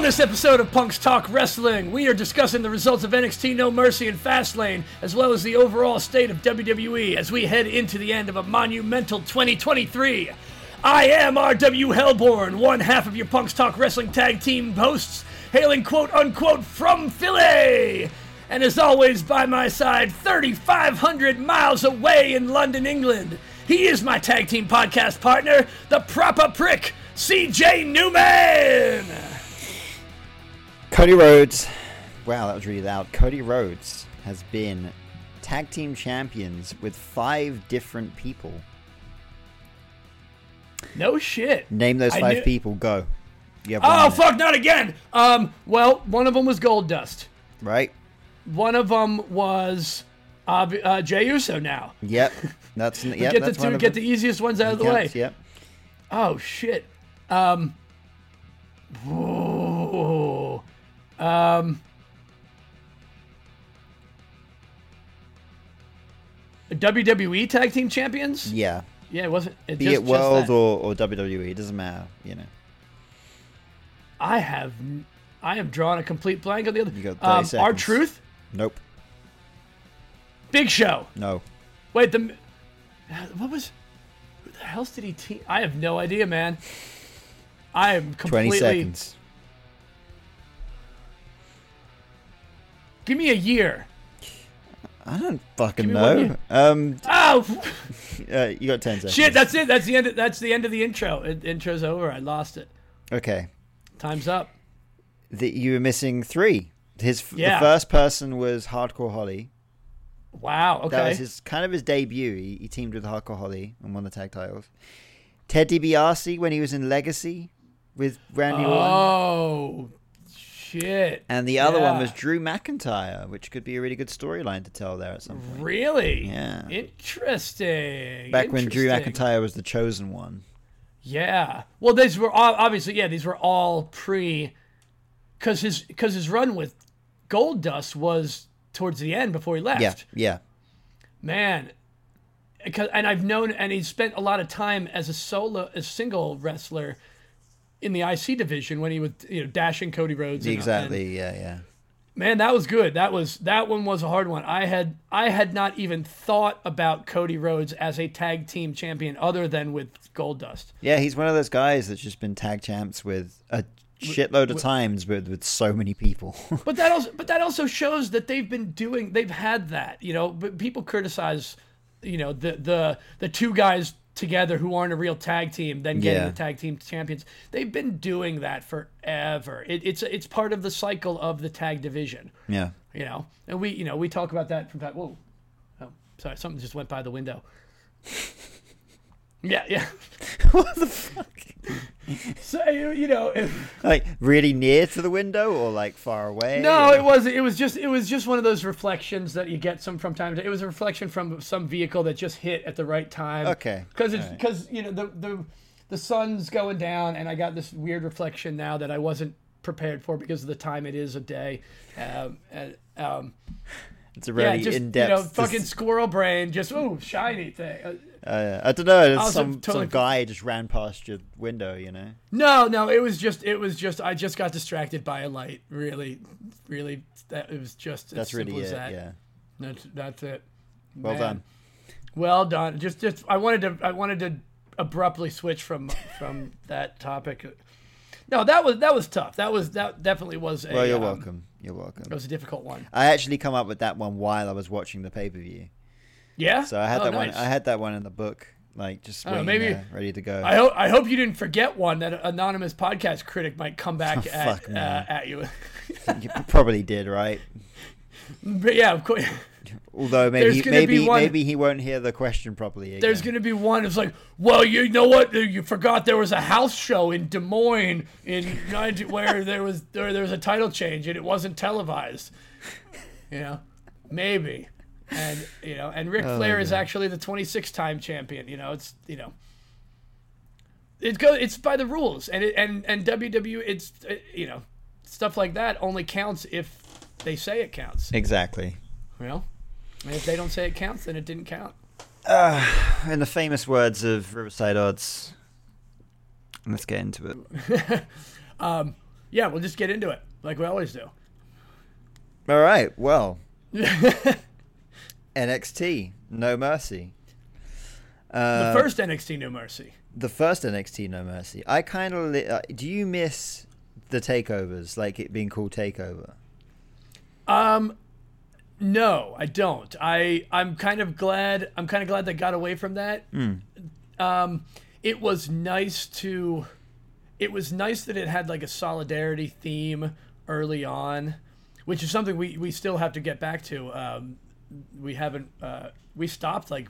On this episode of Punk's Talk Wrestling, we are discussing the results of NXT No Mercy and Fastlane, as well as the overall state of WWE as we head into the end of a monumental 2023. I am RW Hellborn, one half of your Punk's Talk Wrestling tag team hosts, hailing quote unquote from Philly. And as always, by my side, 3,500 miles away in London, England, he is my tag team podcast partner, the proper prick, CJ Newman. Cody Rhodes. Wow, that was really loud. Cody Rhodes has been tag team champions with five different people. No shit. Name those I five knew- people. Go. You have one Oh minute, fuck! Not again. Um. Well, one of them was Goldust. Right? One of them was uh, uh, Jey Uso. Now Yep. That's yep, get the that's one two, of get the easiest ones out of the Counts, way. Yep. Oh shit. Um. Whoa. Um. WWE Tag Team Champions? Yeah. Yeah, it wasn't. It Be just, it World or, or WWE, it doesn't matter. You know. I have, I have drawn a complete blank on the other. You got 30 um, Our. Truth, Nope. Big Show. No. Wait, the what was? Who the hell did he team? I have no idea, man. I am completely. Twenty seconds. Give me a year. I don't fucking Give me one know. Um, Oh uh, you got ten seconds. shit! That's it. That's the end. Of, that's the end of the intro. It, intro's over. I lost it. Okay. Time's up. The, you were missing three. His Yeah. the first person was Hardcore Holly. Wow. Okay. That was his kind of his debut. He, he teamed with Hardcore Holly and won the tag titles. Ted DiBiase when he was in Legacy with Randy Orton. Shit! And the other one was Drew McIntyre, which could be a really good storyline to tell there at some point. Really? Yeah. Interesting. Back when Drew McIntyre was the chosen one. Yeah. Well, these were all, obviously yeah. These were all pre, because his because his run with Goldust was towards the end before he left. Yeah, yeah. Man. And I've known, and he spent a lot of time as a solo, as single wrestler in the IC division when he was, you know, dashing Cody Rhodes. and- and- Exactly, yeah, yeah. man, that was good. That was that one was a hard one. I had I had not even thought about Cody Rhodes as a tag team champion other than with Goldust. Yeah, he's one of those guys that's just been tag champs with a shitload of times with, with so many people. But that also, but that also shows that they've been doing, they've had that. You know, but people criticize, you know, the the the two guys together who aren't a real tag team, then getting Yeah. the tag team champions. They've been doing that forever. It, it's it's part of the cycle of the tag division. yeah. You know, and we you know we talk about that from time. Whoa, oh, sorry, something just went by the window. Yeah, yeah. what the fuck? So you know. If, Like really near to the window or like far away? No, or- it wasn't. It was just it was just one of those reflections that you get some from time to. It was a reflection from some vehicle that just hit at the right time. Okay, Because it's because you know the the the sun's going down, and I got this weird reflection now that I wasn't prepared for because of the time it is a day. Um, and, um, It's a yeah, just in depth. you know, fucking squirrel brain, just ooh, shiny thing. Uh, I don't know. There's some totally- some guy just ran past your window. You know. No, no, it was just it was just I just got distracted by a light. Really, really, that it was just as That's really simple as it. that. Yeah. That's that's it. Well Man. done. Well done. Just just I wanted to I wanted to abruptly switch from from that topic. No, that was that was tough. That was that definitely was a Well, you're um, welcome. You're welcome. It was a difficult one. I actually come up with that one while I was watching the pay per view. Yeah. So I had Oh, that nice. one. I had that one in the book, like just waiting maybe- there, ready to go. I hope I hope you didn't forget one that an anonymous podcast critic might come back Oh, at fuck, uh, at you. you probably did, right? but yeah, of course. Although maybe he, maybe one- maybe he won't hear the question properly. Again. There's gonna be one. It's like, well, you know what? You forgot there was a house show in Des Moines in 90, where there was there, there was a title change and it wasn't televised. You know, maybe, and you know, and Ric Oh, Flair is actually the 26 time champion. You know, it's you know, it go it's by the rules, and it, and and WWE, it's uh, you know, stuff like that only counts if they say it counts. exactly. You know, and if they don't say it counts, then it didn't count. In the famous words of Riverside Odds, let's get into it. yeah, we'll just get into it like we always do. All right. Well, NXT No Mercy. Uh, the first NXT No Mercy. the first NXT No Mercy. I kind of li- uh, do you miss the takeovers, like it being called Takeover? Um, no, I don't. I I'm kind of glad. I'm kind of glad they got away from that. Um, it was nice to. It was nice that it had like a solidarity theme early on, which is something we we still have to get back to. Um, we haven't. Uh, we stopped like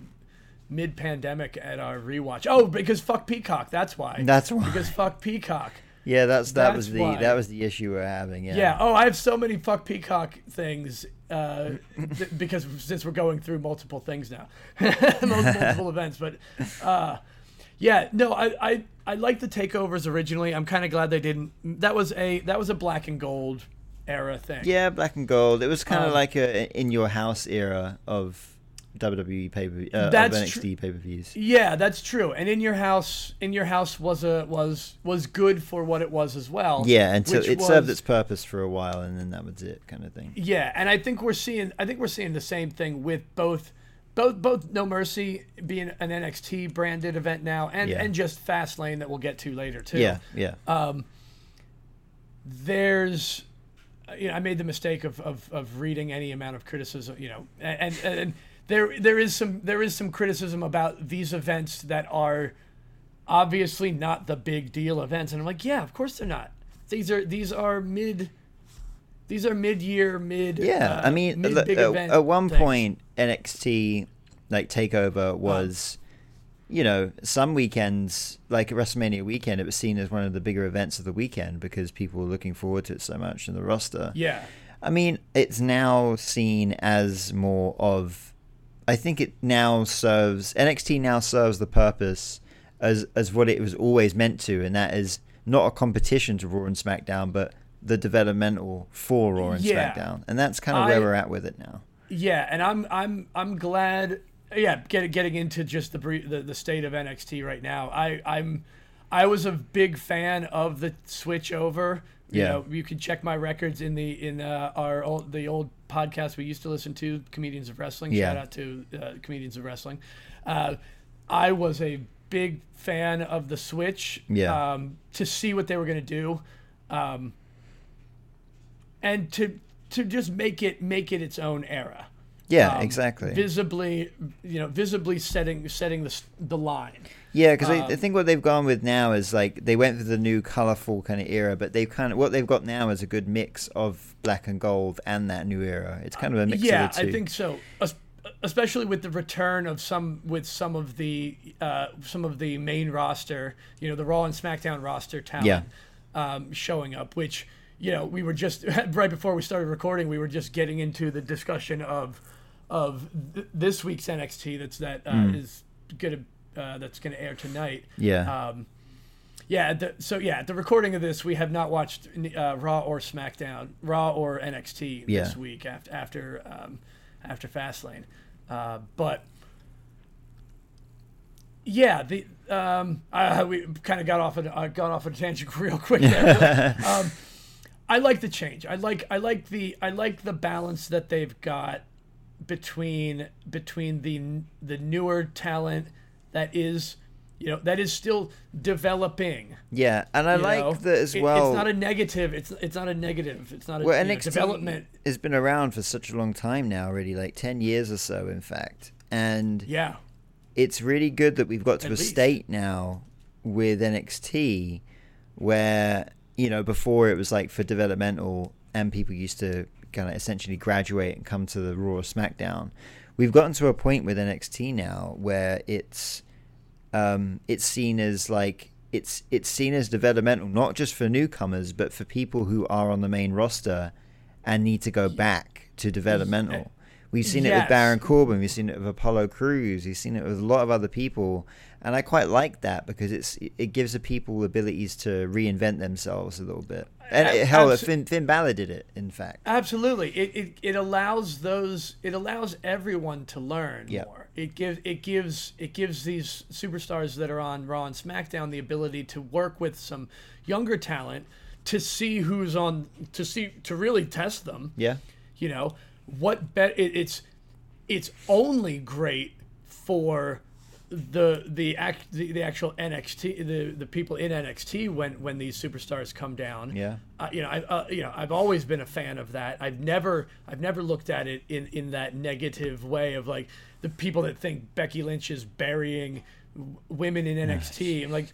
mid pandemic at our rewatch. Oh, because fuck Peacock. That's why. That's why. Because fuck Peacock. Yeah, that's that That's was the why. that was the issue we're having. Yeah. Yeah. Oh, I have so many fuck Peacock things uh, th- because since we're going through multiple things now, multiple events. But uh, yeah, no, I, I I like the takeovers originally. I'm kind of glad they didn't. That was a that was a black and gold era thing. Yeah, black and gold. It was kind of Um, like a in your house era of WWE pay per uh, of NXT pay per views. Yeah, that's true. And in your house, in your house was a was was good for what it was as well. Yeah, until it served its purpose for a while, and then that was it, kind of thing. Yeah, and I think we're seeing I think we're seeing the same thing with both both both No Mercy being an NXT branded event now and Yeah. and just Fastlane that we'll get to later too. Yeah, yeah, There's you know, I made the mistake of, of, of reading any amount of criticism, you know, and, and and there there is some there is some criticism about these events that are obviously not the big deal events, and I'm like, yeah, of course they're not. These are these are mid, these are mid year mid. yeah. uh, I mean, mid the- at, at one things. point, NXT like Takeover was, you know, some weekends like WrestleMania weekend, it was seen as one of the bigger events of the weekend because people were looking forward to it so much in the roster. yeah, I mean, it's now seen as more of. I think it now serves NXT now serves the purpose as as what it was always meant to, and that is not a competition to Raw and SmackDown, but the developmental for Raw and Yeah. SmackDown, and that's kind of where I- we're at with it now. yeah, and I'm I'm I'm glad. Yeah, get, getting into just the, the the state of NXT right now. I I'm I was a big fan of the switch over. You Yeah. know, you can check my records in the in uh, our old, the old podcast we used to listen to, Comedians of Wrestling. Yeah. Shout out to uh, Comedians of Wrestling. Uh, I was a big fan of the switch. Yeah. Um, to see what they were gonna do, um, and to to just make it make it its own era Yeah, um, exactly. visibly you know visibly setting setting the the line Yeah, because I, I Um, think what they've gone with now is like they went for the new colorful kind of era, but they've kind of what they've got now is a good mix of black and gold and that new era. It's kind of a mix yeah of the two. i think so Es- especially with the return of some with some of the uh, some of the main roster you know the raw and smackdown roster talent Yeah. um, showing up which you know we were just right before we started recording we were just getting into the discussion of of th- this week's nxt that's that uh, Mm. is gonna uh, that's gonna air tonight Yeah. Um, yeah. The, so yeah, at the recording of this, we have not watched uh, Raw or SmackDown, Raw or NXT Yeah. this week after after um, after Fastlane, uh, but yeah, the um, I, we kind of got off a uh, got off a tangent real quick there. um, I like the change. I like I like the I like the balance that they've got between between the the newer talent that is you know that is still developing yeah, and I like know? that as It- well. it's not a negative it's it's not a negative it's not a well, NXT development has been around for such a long time now, already like ten years or so, in fact, and yeah it's really good that we've got to At a least. state now with NXT where you know before it was like for developmental and people used to kind of essentially graduate and come to the Raw or SmackDown. We've gotten to a point with NXT now where it's um, it's seen as like it's it's seen as developmental not just for newcomers but for people who are on the main roster and need to go back to developmental. We've seen it with Baron Corbin, we've seen it with Apollo Crews, we've seen it with a lot of other people, and I quite like that because it's it gives the people abilities to reinvent themselves a little bit. And it, hell, abso- Finn, Finn Balor did it, in fact. Absolutely. It, it it allows those it allows everyone to learn Yeah. more. It gives it gives it gives these superstars that are on Raw and SmackDown the ability to work with some younger talent to see who's on to see to really test them. Yeah. You know what? Bet it, it's it's only great for the the act the, the actual NXT the the people in NXT when when these superstars come down. Yeah. Uh, you know, I uh, you know I've always been a fan of that. I've never I've never looked at it in in that negative way of like the people that think Becky Lynch is burying w- women in NXT. I'm like,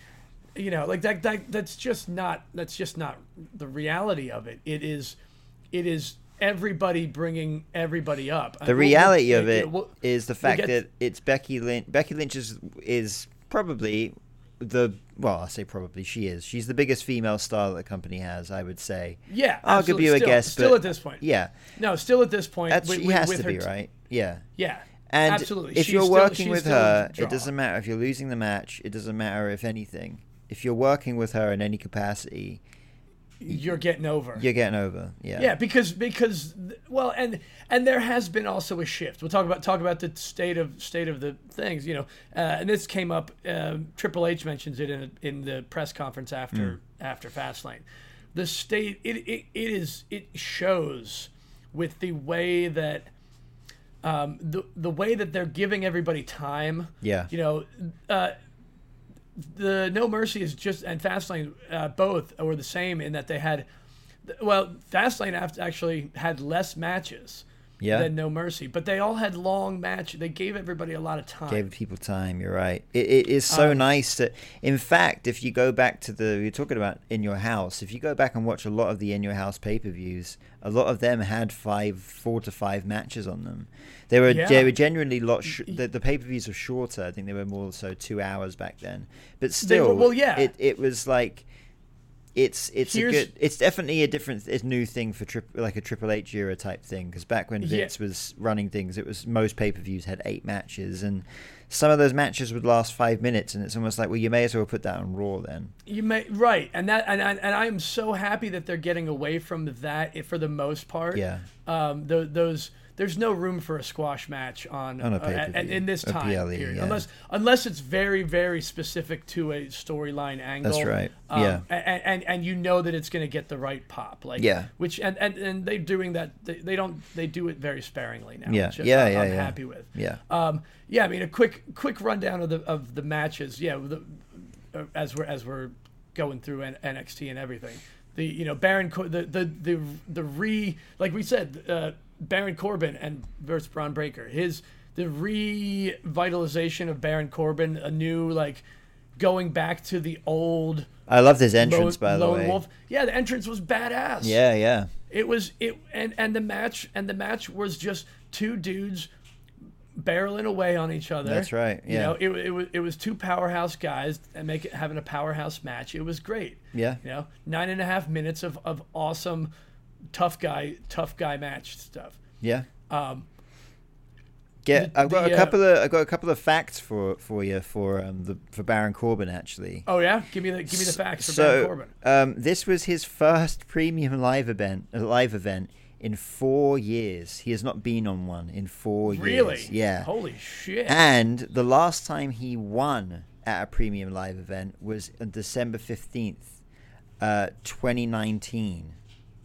you know, like that that that's just not that's just not the reality of it. It is it is everybody bringing everybody up. The reality of it we'll- the fact get- that it's Becky Lynch. Becky Lynch is is probably the well, I say probably she is. She's the biggest female star that the company has. I would say. Yeah, I'll absolutely. give you a Still- guess. Still at this point. Yeah, No, still at this point. that's with- she has to be t- right. Yeah. Yeah. And absolutely. if She's you're working she's with her, it doesn't matter if you're losing the match. It doesn't matter if anything. If you're working with her in any capacity, You're getting over. you're getting over. Yeah. Yeah, because because well, and and there has been also a shift. We'll talk about talk about the state of state of the things, you know. Uh, and this came up. Um, Triple H mentions it in in the press conference after after Fastlane. The state it, it it is it shows with the way that um, the the way that they're giving everybody time. Yeah. You know, uh, the No Mercy is just and Fastlane uh, both were the same in that they had. Well, Fastlane actually had less matches Yeah. than No Mercy, but they all had long match. They gave everybody a lot of time. Gave people time. You're right. It, it is so Um, nice that, in fact, if you go back to the you're talking about in your house, if you go back and watch a lot of the in your house pay per views, a lot of them had five, four to five matches on them. They were Yeah. they were generally lot. Sh- the the pay per views were shorter. I think they were more so two hours back then. But still, were- well, yeah. it it was like. It's it's Here's- a good it's definitely a different it's new thing for trip like a Triple H era type thing because back when Yeah. Vince was running things it was most pay per views had eight matches and some of those matches would last five minutes and it's almost like well you may as well put that on Raw then You may right, and that and and, and I am so happy that they're getting away from that for the most part. Yeah. Um. tho- those there's no room for a squash match on, On a uh, at- in this time PLE, period, yeah. unless unless it's very very specific to a storyline angle. That's right, Um, yeah. And, and and you know that it's going to get the right pop. Like Yeah. Which and and and they doing that. They, they don't. They do it very sparingly now. Yeah. Yeah, I'm, yeah, I'm yeah. happy with. yeah Um, yeah, I mean a quick quick rundown of the of the matches. Yeah, the, uh, as we're as we're going through N- NXT and everything. The you know Baron the the the the re like we said uh, Baron Corbin and versus Bron Breakker. His the revitalization of Baron Corbin, a new like going back to the old I love this lone, entrance by the way wolf. Yeah, the entrance was badass. yeah yeah It was it and and the match and the match was just two dudes barreling away on each other. That's right, You yeah. know, it, it was it was two powerhouse guys and make it having a powerhouse match. It was great. yeah You know, nine and a half minutes of, of awesome tough guy tough guy match stuff. yeah Um, Get, The- I've got the, a uh, couple of I've got a couple of facts for for you for um the for Baron Corbin actually. oh yeah, give me the give me the facts for so, Baron Corbin. Um, this was his first premium live event, live event in four years. He has not been on one in four Really? years. Yeah. Holy shit. And the last time he won at a premium live event was on December fifteenth, uh, twenty nineteen,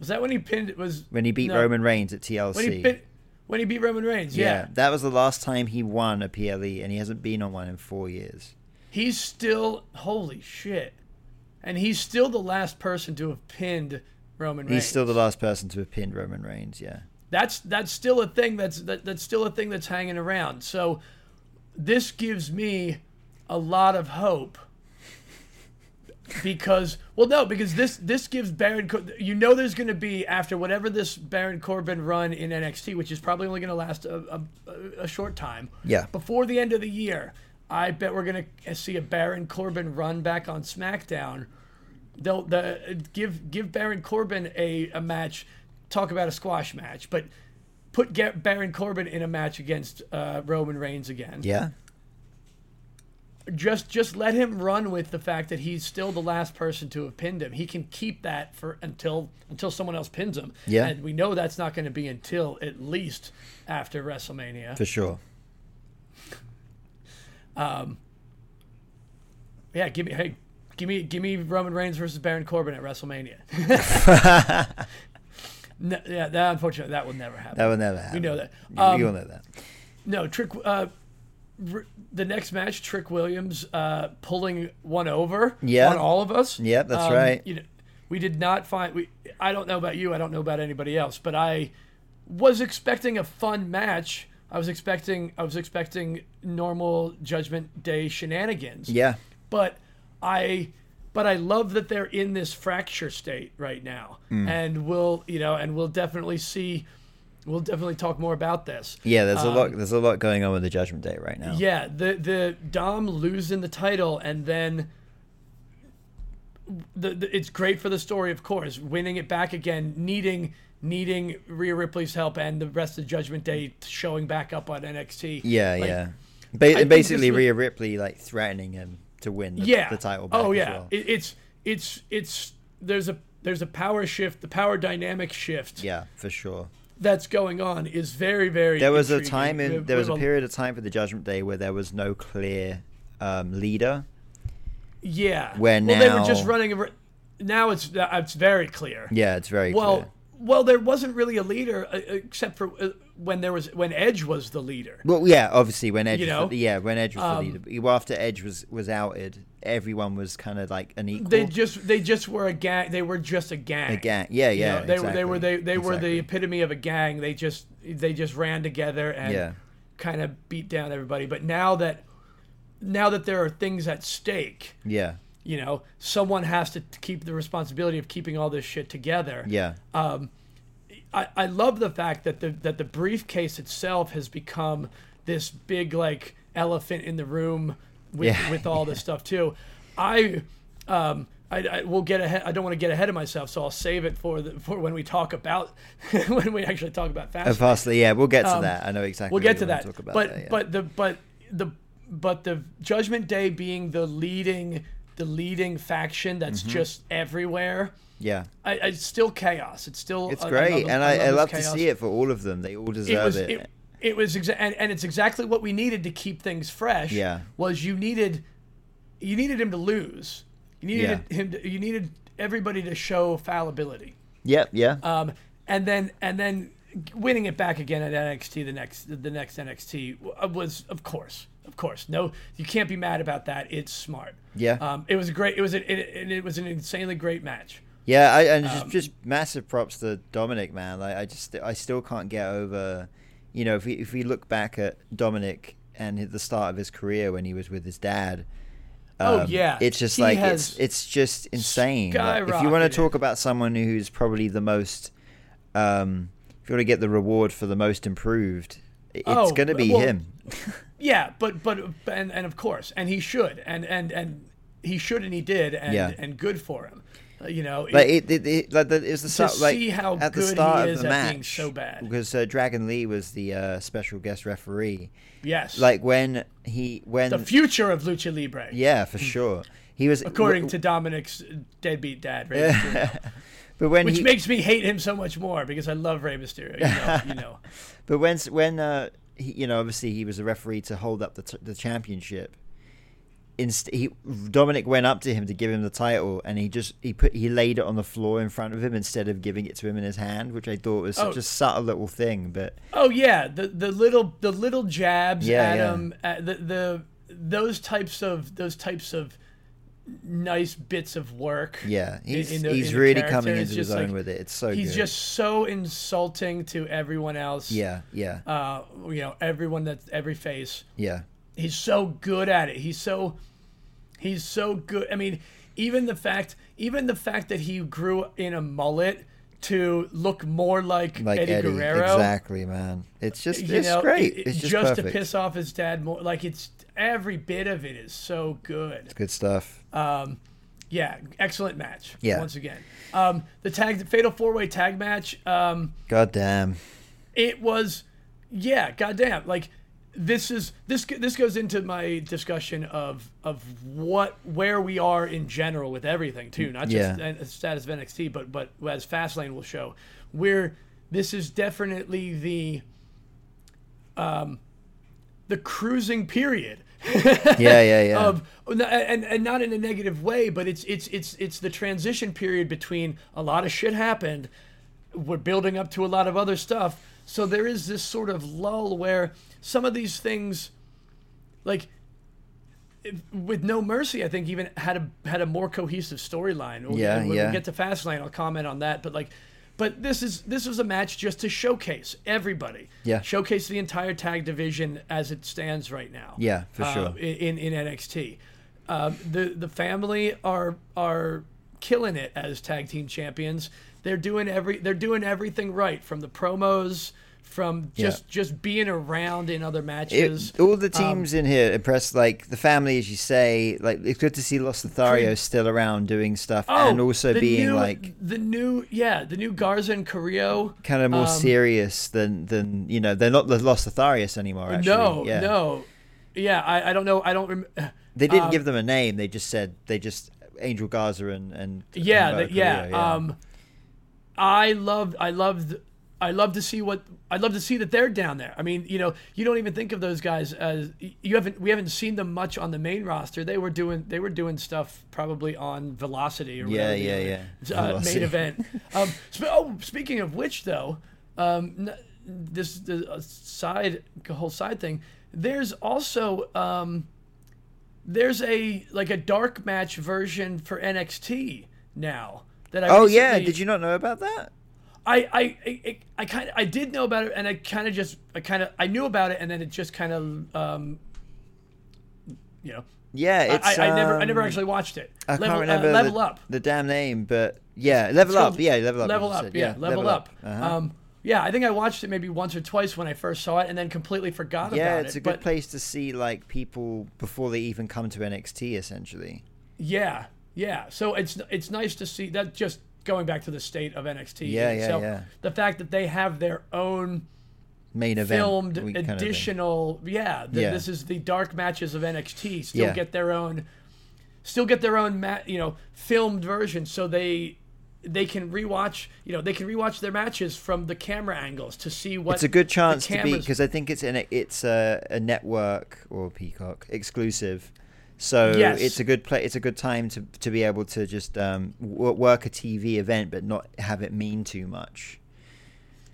was that when he pinned? Was when he beat no, Roman Reigns at TLC. When he pin, when he beat Roman Reigns. yeah. that was the last time he won a PLE, and he hasn't been on one in four years. He's still holy shit, and he's still the last person to have pinned Roman Reigns. He's still the last person to have pinned Roman Reigns. Yeah. That's that's still a thing. That's that, that's still a thing that's hanging around. So this gives me a lot of hope because well no because this this gives Baron Cor- you know there's going to be after whatever this Baron Corbin run in NXT which is probably only going to last a, a, a short time Yeah. before the end of the year I bet we're going to see a Baron Corbin run back on SmackDown they'll the give give Baron Corbin a, a match talk about a squash match but put Baron Corbin in a match against uh, Roman Reigns again Yeah. Just just let him run with the fact that he's still the last person to have pinned him. He can keep that for until until someone else pins him. Yeah. And we know that's not going to be until at least after WrestleMania. For sure. Um. Yeah, give me hey, Give me give me Roman Reigns versus Baron Corbin at WrestleMania. no, yeah, that unfortunately that will never happen. That will never happen. We know that. You- Um, you all know that. No, Trick. Uh, the next match, Trick Williams uh, pulling one over Yeah. on all of us. Yeah, that's Um, right. You know, we did not find. We. I don't know about you. I don't know about anybody else. But I was expecting a fun match. I was expecting. I was expecting normal Judgment Day shenanigans. Yeah. But I. But I love that they're in this fracture state right now, Mm. and we'll, you know, and we'll definitely see, we'll definitely talk more about this. Yeah, there's a lot. There's a lot going on with the Judgment Day right now. Um, Yeah, the the Dom losing the title and then the, the it's great for the story, of course. Winning it back again, needing needing Rhea Ripley's help and the rest of Judgment Day showing back up on NXT. yeah, Like, yeah. Ba- basically, was- Rhea Ripley like threatening him to win the, yeah, the title. Back oh yeah, well. it, it's it's it's there's a there's a power shift, the power dynamic shift yeah, for sure. That's going on is very very. There was a time in With- there was a period of time for the Judgment Day where there was no clear um, leader. Yeah. where well, they were just running. Now it's it's very clear. Yeah, it's very Well, clear. well, there wasn't really a leader uh, except for uh, when there was when Edge was the leader. Well, yeah, obviously when Edge, You was know? the, yeah, when Edge was Um, the leader. Well, after Edge was was outed, everyone was kind of like an equal. They just they just were a gang. They were just a gang. a gang. Yeah, You yeah. know, they were they were they exactly, they were the epitome of a gang. They just they just ran together and Yeah. kind of beat down everybody. But now that now that there are things at stake, Yeah, you know, someone has to keep the responsibility of keeping all this shit together. yeah, Um, I, I love the fact that the that the briefcase itself has become this big like elephant in the room with Yeah. with all this stuff too. I um I, I will get ahead. I don't want to get ahead of myself, so I'll save it for the for when we talk about when we actually talk about fast. Fastly, yeah, we'll get to that. I know exactly. Um, we'll get to that. About but that, yeah. but the but the but the Judgment Day being the leading the leading faction that's Mm-hmm. just everywhere. yeah, I, I, it's still chaos. It's still it's great, love- and I, I love to see it for all of them. They all it deserve was it. it, it was exa- and, and it's exactly what we needed to keep things fresh Yeah. was you needed you needed him to lose you needed Yeah. him to, you needed everybody to show fallibility Yeah, yeah, um and then and then winning it back again at NXT the next the next NXT was of course of course no you can't be mad about that it's smart Yeah. um it was a great it was a, it, it was an insanely great match yeah. I, and just, um, just massive props to Dominic, man. Like I just, I still can't get over. You know, if we if we look back at Dominic and the start of his career when he was with his dad. Oh, um, yeah. it's just He like it's it's just insane. Like, if you want to talk about someone who's probably the most, um, if you want to get the reward for the most improved, it's Oh, going to be well, him. Yeah, but but and and of course, and he should, and and and he should, and he did, and Yeah. and good for him. Uh, you know, Like it- it, it, like the, it was the start, like see how at the start is of the at match being so bad. because uh, Dragon Lee was the uh, special guest referee. yes, Like when he when the future of lucha libre, yeah for sure he was according w- to Dominic's deadbeat dad, Mysterio, but when which he, makes me hate him so much more because I love Rey Mysterio. You know, you know. but when when uh he, you know obviously he was a referee to hold up the t- the championship. Inst- he Dominic went up to him to give him the title, and he just he put he laid it on the floor in front of him instead of giving it to him in his hand, which I thought was such Oh. a subtle little thing. But Oh yeah, the the little the little jabs Yeah, at yeah. him, at the the those types of those types of nice bits of work. yeah, he's in the- he's in really coming into his own like- with it. It's so He's good. just so insulting to everyone else. yeah, yeah, Uh, you know, everyone that's every face. yeah. He's so good at it. He's so he's so good. I mean, even the fact even the fact that he grew in a mullet to look more like, Like Eddie, Eddie, Guerrero. exactly, man. It's just you it's know, great. it- it's just, just to piss off his dad more. Like it's every bit of it is so good. It's good stuff. Yeah, excellent match. Yeah. once again, um, the tag, the fatal four way tag match. Um, God damn. it was, yeah, goddamn. Like this is this this goes into my discussion of of what where we are in general with everything too, not just Yeah. the status of NXT, but but as Fastlane will show, where this is definitely the um the cruising period. yeah, yeah, yeah. Um, and and not in a negative way, but it's it's it's it's the transition period between a lot of shit happened. We're building up to a lot of other stuff, so there is this sort of lull where some of these things, like with No Mercy, I think even had a had a more cohesive storyline. Yeah, when yeah. we get to Fastlane, I'll comment on that. But like, but this is this was a match just to showcase everybody. Yeah. Showcase the entire tag division as it stands right now. Yeah, for uh, sure. In in NXT, um, the the family are are killing it as tag team champions. They're doing every they're doing everything right from the promos. From just just being around in other matches, It, all the Um, teams in here impressed, like the family, as you say. Like it's good to see Los Lothario still around doing stuff, Oh, and also being new- like the new yeah the new Garza and Carrillo. kind of more um, serious than than you know. They're not the Los Lotharios anymore. Actually, no, yeah. no, yeah. I, I don't know. I don't. Rem- They didn't um, give them a name. They just said they just Angel Garza and and yeah, the, yeah. Um, I loved. I loved. I love to see what I'd love to see that they're down there. I mean, you know, you don't even think of those guys as you haven't. We haven't seen them much on the main roster. They were doing. They were doing stuff probably on Velocity or Yeah, yeah, other, yeah. Uh, main event. Um, oh, speaking of which, though, um, n- this the uh, side whole side thing. There's also um, there's a like a dark match version for NXT now that I Oh yeah, did you not know about that? I I I, I kind of I did know about it and I kind of just I kind of I knew about it and then it just kind of um you know Yeah, I, it's. I, I never I never um, actually watched it. I level, can't remember uh, level the, up. the damn name, but yeah, level up. Yeah, level up. level up. said, Yeah, level, up. Uh-huh. Um, yeah, I think I watched it maybe once or twice when I first saw it, and then completely forgot yeah, about it. Yeah, it's a good but place to see like people before they even come to NXT. Essentially, yeah, yeah. So it's it's nice to see that. Just going back to the state of NXT. Yeah, yeah, itself, yeah. The fact that they have their own main event filmed we- kind of additional yeah, th- Yeah. this is the dark matches of NXT still Yeah. get their own still get their own ma- you know filmed version so they they can rewatch you know they can rewatch their matches from the camera angles to see what It's a good chance to be because I think it's an it's a, a network or Peacock exclusive. So Yes. it's a good play. It's a good time to to be able to just um, w- work a TV event, but not have it mean too much.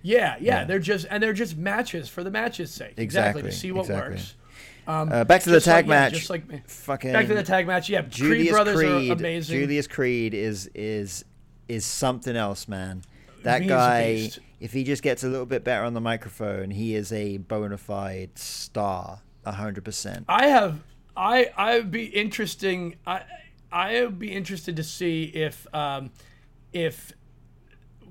yeah, yeah Yeah. they're just and they're just matches for the matches sake exactly, to see what exactly. works um, Uh, back to the just like- tag yeah, match. just like me. Fucking back to the tag match yeah Julius Creed brothers Creed. are amazing Julius Creed is is is something else, man. That He's guy, if he just gets a little bit better on the microphone, he is a bona fide star, hundred percent. I have I I would be interesting I I would be interested to see if um if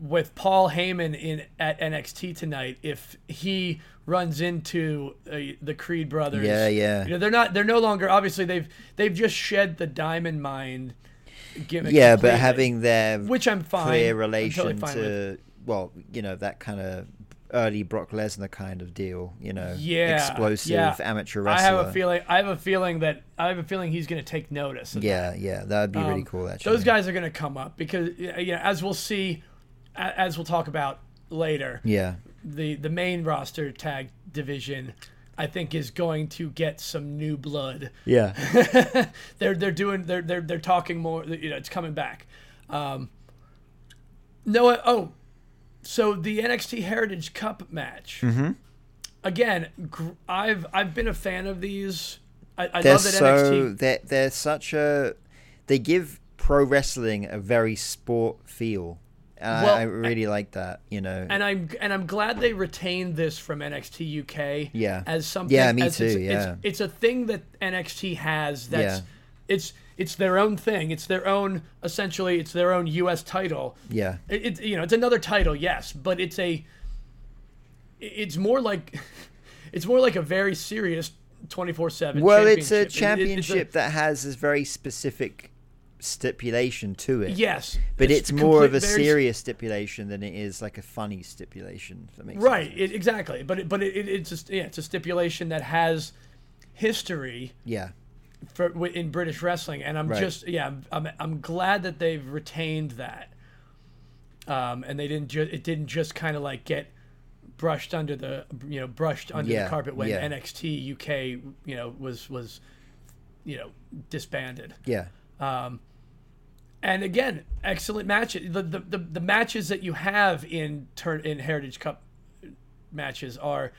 with Paul Heyman in at NXT tonight if he runs into uh, the Creed brothers. Yeah, yeah. You know, they're not they're no longer obviously they've they've just shed the Diamond Mine gimmick. Yeah, but having their which I'm fine. clear I'm relation totally fine with. to well, you know that kind of early Brock Lesnar kind of deal. You know, Yeah, explosive yeah. amateur I have a feeling I have a feeling that I have a feeling he's going to take notice of that. Yeah, yeah, that would be really Um, cool. Actually, Those guys are going to come up because you know, as we'll see, as we'll talk about later, Yeah, the the main roster tag division, I think, is going to get some new blood. yeah, they're they're doing they're they're they're talking more. You know, it's coming back. Um, Noah. Oh, so the NXT Heritage Cup match. Mm-hmm. Again, gr- I've I've been a fan of these. I, I love that so NXT. they're they're such a they give pro wrestling a very sport feel. And Well, I, really like that. You know, and I'm and I'm glad they retained this from NXT UK. Yeah. as something. Yeah, me as it's, too, It's, yeah. it's a thing that NXT has. That's Yeah. it's it's their own thing. It's their own essentially. It's their own U.S. title. yeah, It, it you know it's another title, yes, but it's a. It's more like, it's more like a very serious twenty four seven. well, it's a It- it- championship that has this very specific stipulation to it. yes, But it's, more of a serious stipulation than it is like a funny stipulation. If that makes Right, it, exactly. But it, but it, it, it's just yeah, it's a stipulation that has history Yeah. For in British wrestling, and I'm Right. just yeah, I'm, I'm I'm glad that they've retained that, um, and they didn't just it didn't just kind of like get brushed under the you know brushed under Yeah, the carpet when yeah. NXT UK you know was was you know disbanded. Yeah. And again, excellent matches. The, the the, the matches that you have in turn in Heritage Cup matches are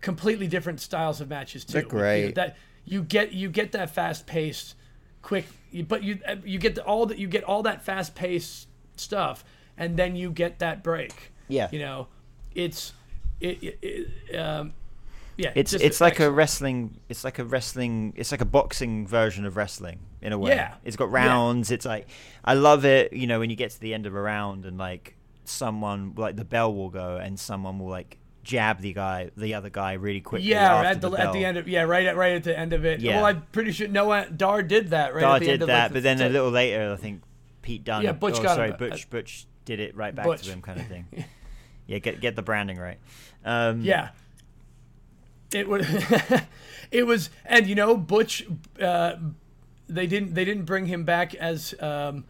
completely different styles of matches too. They're You know, that you get you get that fast paced, quick, but you you get the, all that you get all that fast paced stuff, and then you get that break. Yeah. You know, it's it, it, it um, yeah. It's it's like a wrestling. It's like a wrestling. It's like a boxing version of wrestling in a way. Yeah. It's got Yeah. rounds. It's like I love it. You know, when you get to the end of a round and like someone like the bell will go and someone will like jab the guy, the other guy really quickly. Yeah, at the, at the end of yeah, right at right at the end of it. Yeah. Well, I'm pretty sure Noam Dar did that right Dar at the did end of that, like, the- but then a little later, I think Pete Dunne. Yeah, Butch oh, got sorry, him. Butch. Butch did it right back Butch. to him, kind of thing. yeah, get get the branding right. Um, Yeah. It was it was and you know Butch uh, they didn't they didn't bring him back as um,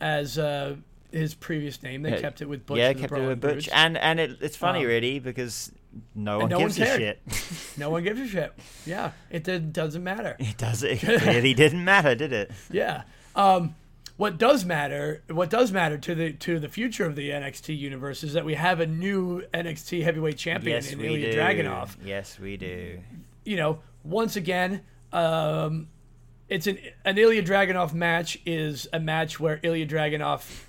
as uh, his previous name. They Yeah. kept it with Butch. yeah, kept it with Butch, Brutes. and and it, it's funny Um, really because no one no one gives a shit. No one gives a shit. Yeah, it did, doesn't matter. It does. It really didn't matter, did it? Yeah. Um, what does matter? What does matter to the to the future of the NXT universe is that we have a new NXT heavyweight champion Yes, in Ilya do. Dragunov. Yes, we do. you know, once again, um, it's an an Ilya Dragunov match is a match where Ilya Dragunov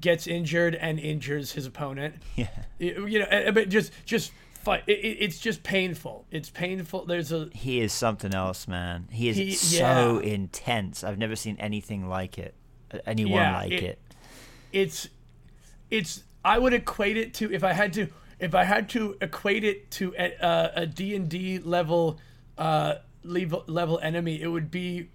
gets injured and injures his opponent. Yeah. You know, but just just fight. It, it- it's just painful. It's painful. There's a He is something else, man. He is He- so yeah. intense. I've never seen anything like it. Anyone Yeah, like it- it. it's it's I would equate it to if I had to if I had to equate it to a a D and D level uh level level enemy, it would be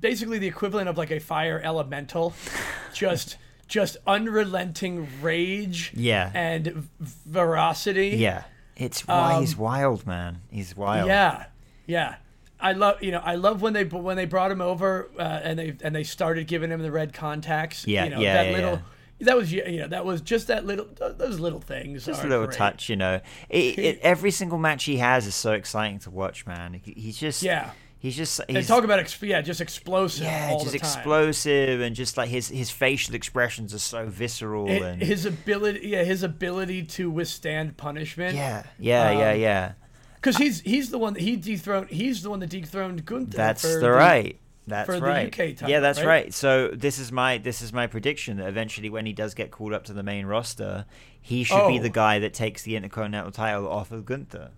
basically the equivalent of like a fire elemental, just just unrelenting rage Yeah. and veracity. Yeah. It's why he's wild, man. He's wild. Um, Yeah, yeah. I love you know I love when they when they brought him over uh, and they and they started giving him the red contacts. Yeah, you know, yeah, that yeah, little. yeah. That was you know that was just that little those little things. Just a little great. touch, you know. It, it, every single match he has is so exciting to watch, man. He's just Yeah. He's just They he's, talk about ex- yeah, just explosive. yeah, all just the time. explosive and just like his his facial expressions are so visceral Hi- and His ability, yeah, his ability to withstand punishment. yeah, yeah, yeah, Um, yeah. because he's he's the one that he dethroned. He's the one that dethroned Gunther. That's the right. That's for the right. UK title, yeah, that's right? right? So this is my this is my prediction that eventually, when he does get called up to the main roster, he should be Oh. the guy that takes the Intercontinental title off of Gunther.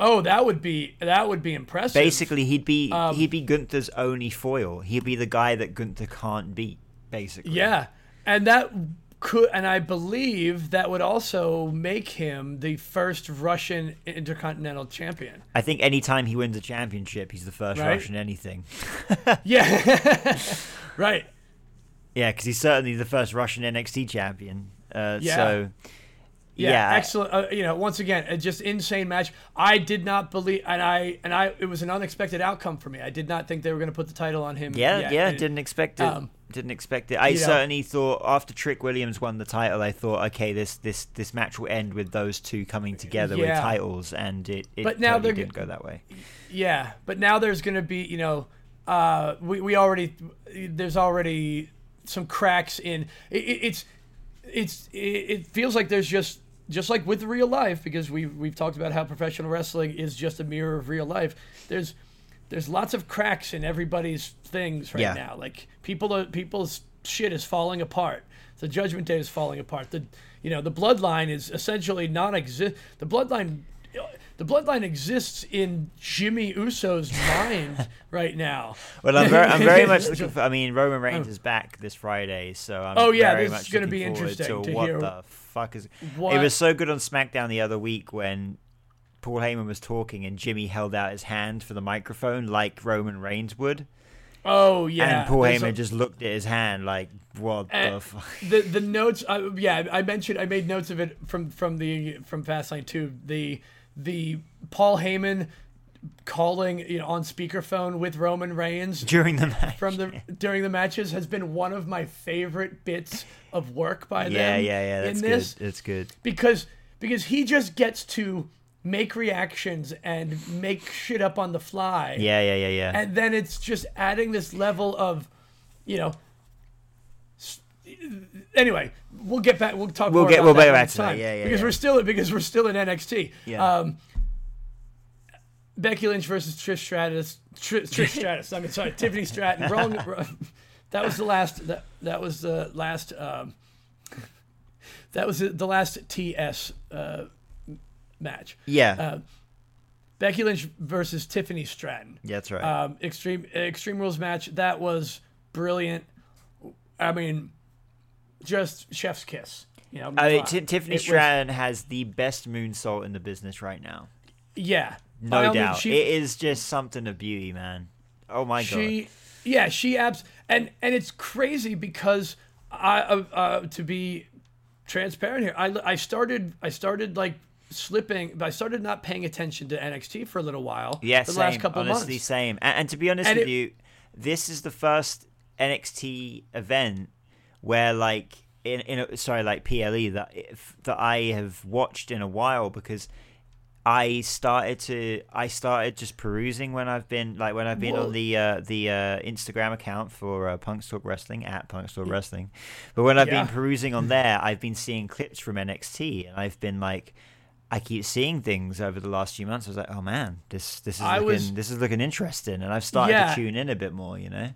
Oh, that would be that would be impressive. Basically, he'd be Um, he'd be Gunther's only foil. He'd be the guy that Gunther can't beat. Basically, Yeah, and that could, and I believe that would also make him the first Russian intercontinental champion. I think anytime he wins a championship, he's the first Right. Russian anything. Yeah, right. Yeah, because he's certainly the first Russian NXT champion. Uh, Yeah. So, Yeah, yeah, excellent. Uh, you know, once again, a just insane match. I did not believe, and I and I, it was an unexpected outcome for me. I did not think they were going to put the title on him. Yeah, yet. yeah, And- didn't expect it. um, didn't expect it. I you know- certainly thought after Trick Williams won the title, I thought, okay, this this this match will end with those two coming together with titles, and it, it But now totally didn't go that way. Yeah, but now there's going to be, you know, uh, we we already there's already some cracks in it, it, it's it's it, it feels like there's just just like with real life because we've we've talked about how professional wrestling is just a mirror of real life. There's there's lots of cracks in everybody's things right Yeah. now. Like people are people's shit is falling apart. The Judgment Day is falling apart. The you know the bloodline is essentially non exist. The bloodline. The bloodline exists in Jimmy Uso's mind right now. Well, I'm very, I'm very much looking for. I mean, Roman Reigns oh. is back this Friday, so I'm Oh, yeah, very this is much gonna be interesting to to what hear the fuck is. It was so good on SmackDown the other week when Paul Heyman was talking and Jimmy held out his hand for the microphone like Roman Reigns would, Oh yeah, and Paul there's Heyman a- just looked at his hand like, "What Uh, the fuck." the the notes I, yeah i mentioned i made notes of it from from the from fastlane 2 the the paul heyman calling you know on speakerphone with roman reigns During the match. from the during the matches has been one of my favorite bits of work by yeah, them yeah, yeah. That's in this good. It's good. because because he just gets to make reactions and make shit up on the fly. Yeah, yeah, yeah, yeah. And then it's just adding this level of, you know. Anyway, we'll get back. We'll talk. We'll get- we'll get back to that. Yeah, yeah, Because yeah. we're still because we're still in NXT. Yeah. Um, Becky Lynch versus Trish Stratus. Trish, Trish Stratus. I mean, sorry, Tiffany Stratton. Wrong. wrong- That was the last. That that was the last. Um, that was the last TS uh, match. yeah, uh, Becky Lynch versus Tiffany Stratton. yeah, that's right. Um, extreme Extreme Rules match. That was brilliant. I mean, just chef's kiss. You know, I mean, Ti- Tiffany it was- Stratton has the best moonsault in the business right now. Yeah, No means, doubt. She, it is just something of beauty, man. Oh my god. yeah, she abs, and and it's crazy because I, uh, uh, to be transparent here, I I started I started like slipping, I started not paying attention to NXT for a little while. Yeah, the same. last couple honestly, months. same. And, and to be honest And with it- you, this is the first NXT event where, like, in in a, sorry, like PLE that if, that I have watched in a while because I started to I started just perusing when I've been like when I've been Well- on the uh, the uh, Instagram account for uh, Punk Talk Wrestling at Punk Talk Wrestling, but when I've Yeah. been perusing on there, I've been seeing clips from NXT, and I've been like, I keep seeing things over the last few months. I was like, oh man, this this is I looking was- this is looking interesting, and I've started Yeah. to tune in a bit more. You know,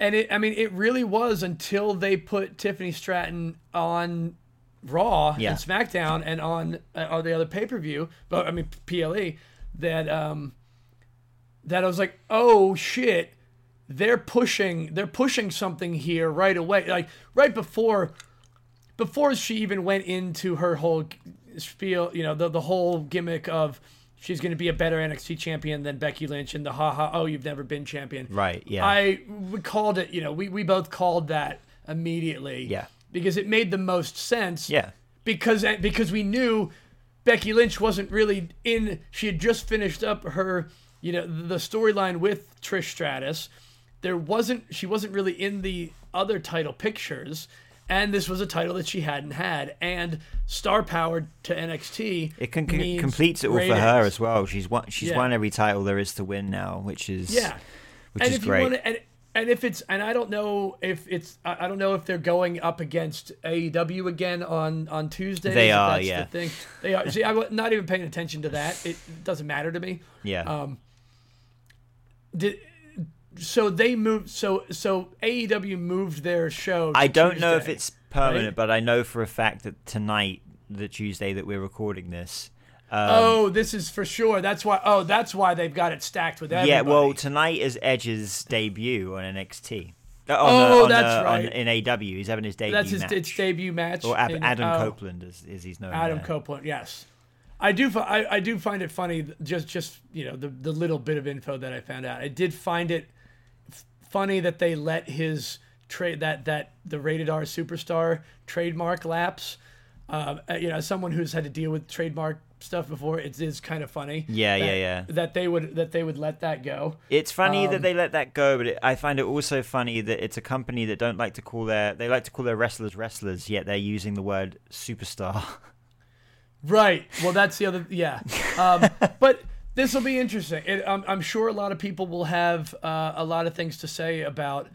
And it, I mean, it really was until they put Tiffany Stratton on Raw Yeah. and SmackDown and on uh, on the other pay per view, but I mean PLE, that um, that I was like, oh shit, they're pushing they're pushing something here right away, like right before before she even went into her whole spiel, you know, the the whole gimmick of she's going to be a better NXT champion than Becky Lynch and the haha oh you've never been champion. right? Yeah, I we called it, you know, we, we both called that immediately. Yeah. Because it made the most sense. yeah, Because eh, because we knew Becky Lynch wasn't really in she had just finished up her, you know, the storyline with Trish Stratus. There wasn't she wasn't really in the other title pictures. And this was a title that she hadn't had, and star powered to NXT. it can, completes it all for her as well. She's won she's Yeah. won every title there is to win now, which is Yeah. which and is if great. you want to, and, and if it's, and I don't know if it's, I don't know if they're going up against AEW again on on Tuesdays. They are, that's yeah. The thing. They are. See, I'm not even paying attention to that. It doesn't matter to me. yeah, Um, did so they moved. So so AEW moved their show. I don't know if it's permanent, right? but I know for a fact that tonight, the Tuesday that we're recording this. Um, oh, this is for sure. That's why. Oh, that's why they've got it stacked with everybody. yeah, well, tonight is Edge's debut on NXT. Uh, on, Oh, uh, on, that's uh, on- right. in AW. He's having his debut that's his match. its debut match. or Ab- in- Adam oh. Copeland, as, as he's known. Adam there. Copeland, yes. I do. I, I do find it funny. Just, just you know, the the little bit of info that I found out. I did find it f- funny that they let his trade that that the rated R superstar trademark lapse. Um, uh, you know, as someone who's had to deal with trademark stuff before, it is kind of funny. Yeah, that, yeah, yeah. That they would that they would let that go. It's funny that Um, they let that go, but it, I find it also funny that it's a company that don't like to call their they like to call their wrestlers wrestlers, yet they're using the word superstar. Right. Well, that's the other. Yeah. Um, but this will be interesting. It, I'm, I'm sure a lot of people will have uh, a lot of things to say about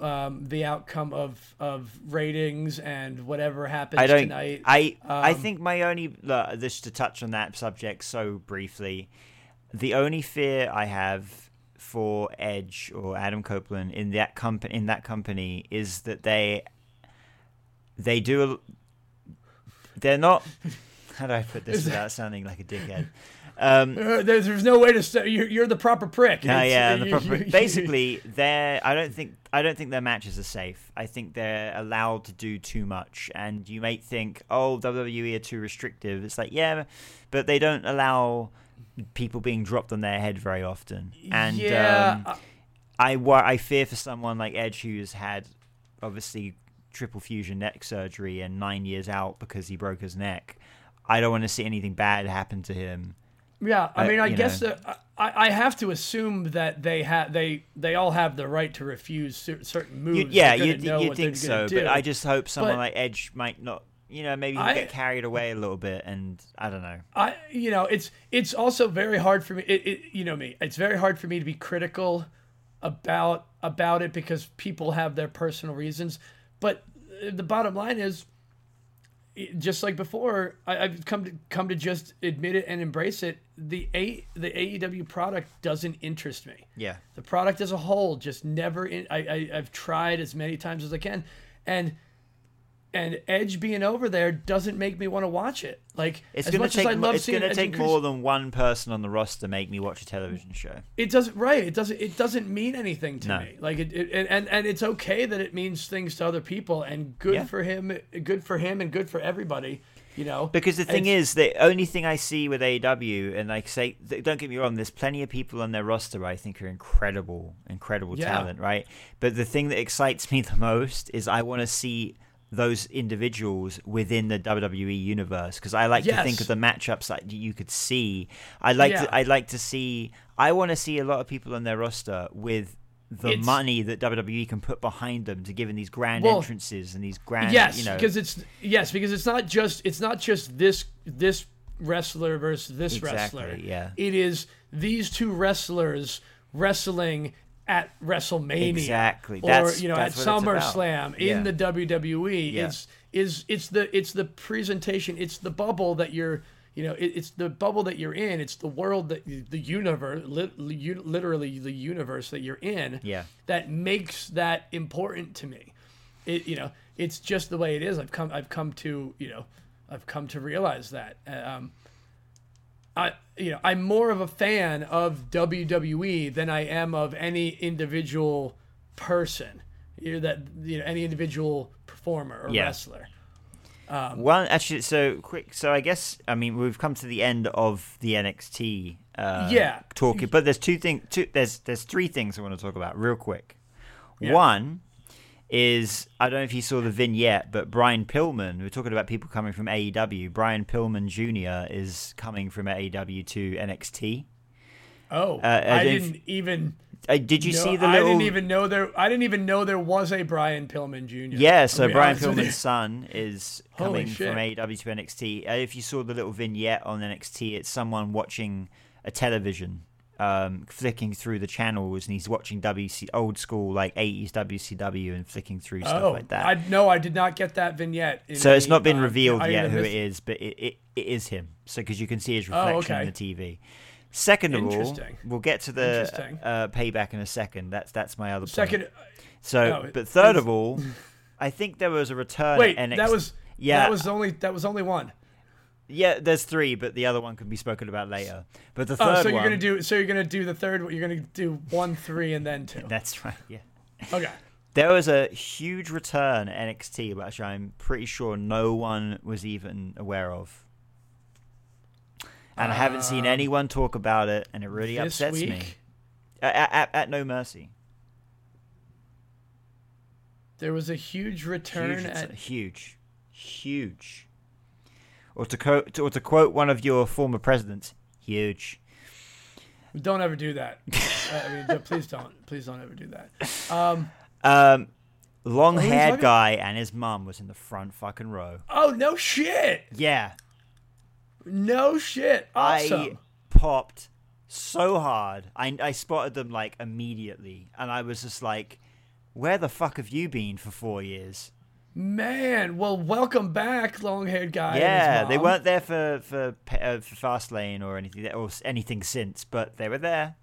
um, the outcome of of ratings and whatever happens I don't. tonight. I I Um, think my only just to touch on that subject so briefly, the only fear I have for Edge or Adam Copeland in that company in that company is that they they do a, they're not. How do I put this without sounding like a dickhead? Um, Uh, there's, there's no way to say you're, you're the proper prick. Yeah, yeah. The proper, basically, they're. I don't think. I don't think their matches are safe. I think they're allowed to do too much, and you may think, "Oh, WWE are too restrictive." It's like, yeah, but they don't allow people being dropped on their head very often. And yeah, um, I, wor- I fear for someone like Edge who's had obviously triple fusion neck surgery and nine years out because he broke his neck. I don't want to see anything bad happen to him. Yeah, I Uh, mean, I you guess know. I, I have to assume that they have they they all have the right to refuse certain moves. You, yeah, you you think so, gonna but. I just hope someone But- like Edge might not you know, maybe I- get carried away a little bit, and I don't know. I you know it's it's also very hard for me. It, it you know me. It's very hard for me to be critical about about it because people have their personal reasons. But uh, the bottom line is, just like before, I, I've come to come to just admit it and embrace it. The a the AEW product doesn't interest me. Yeah, The product as a whole just never. In, I, I I've tried as many times as I can, and and Edge being over there doesn't make me want to watch it. Like it's as gonna much take. as I love It's seeing gonna take more than one person on the roster to make me watch a television show. It doesn't right. It doesn't. It doesn't mean anything to No. me. Like it, it, and and it's okay that it means things to other people, and good Yeah. for him. Good for him, and good for everybody. You know. Because the thing is, the only thing I see with AEW, and like say, th- don't get me wrong, there's plenty of people on their roster I think are incredible, incredible Yeah. talent, right? But the thing that excites me the most is I want to see those individuals within the WWE universe because I like to think of the matchups that you could see. I like Yeah. to, I like to see. I want to see a lot of people on their roster with. The It's- money that WWE can put behind them to give in these grand Well, entrances and these grand, yes, you know, because it's yes, because it's not just it's not just this this wrestler versus this Exactly, wrestler. yeah. It is these two wrestlers wrestling at WrestleMania. Exactly. Or That's- you know at. SummerSlam Yeah. in the WWE. Yeah. It's is it's the it's the presentation. It's the bubble that you're you know it, it's the bubble that you're in. It's the world that the universe li- literally the universe that you're in. Yeah. That makes that important to me it you know it's just the way it is i've come i've come to you know i've come to realize that um i you know i'm more of a fan of wwe than i am of any individual person you know that you know any individual performer or Yeah. wrestler One actually, so quick. So I guess I mean we've come to the end of the NXT. Uh, Yeah. talking, but there's two things. Two there's there's three things I want to talk about real quick. Yeah. One is I don't know if you saw the vignette, but Brian Pillman. We're talking about people coming from AEW. Brian Pillman Jr. is coming from AEW to NXT. oh Uh, I i didn't- didn't even Uh, did you know- see the i didn't even know there i didn't even know there was a brian pillman jr Yeah, so Brian honest with you. Pillman's son is coming from AEW to NXT. Uh, if you saw the little vignette on NXT, it's someone watching a television, um, flicking through the channels, and he's watching WC old school like 80s WCW and flicking through stuff Oh, like that. I no, I did not get that vignette. so it's the, not been uh, revealed yet who it is, but it, it, it is him. So because you can see his Oh, reflection okay. in the TV. Second of all, we'll get to the uh, payback in a second. That's that's my other point. Second, So, Oh, but third of all, I think there was a return. wait, NXT. that was yeah, that was only that was only one. Yeah. There's three, but the other one can be spoken about later. But the third Oh, so you're one, gonna do so you're gonna do the third. You're gonna do one, three, and then two. that's right. Yeah, Okay. there was a huge return at NXT, which I'm pretty sure no one was even aware of. And I haven't seen Um, anyone talk about it, and it really upsets me. At, at, at No Mercy, There was a huge return huge, at huge, huge. Or to quote, or to quote one of your former presidents, huge. Don't ever do that. Uh, I mean, please don't. Please don't ever do that. Um, Um, long haired guy and his mum was in the front fucking row. oh no shit! Yeah, No shit! Awesome. I popped so hard. I I spotted them like immediately, and I was just like, "Where the fuck have you been for four years?" Man, well, welcome back, long-haired guy. yeah, they weren't there for for uh, for Fastlane or anything or anything since, but they were there.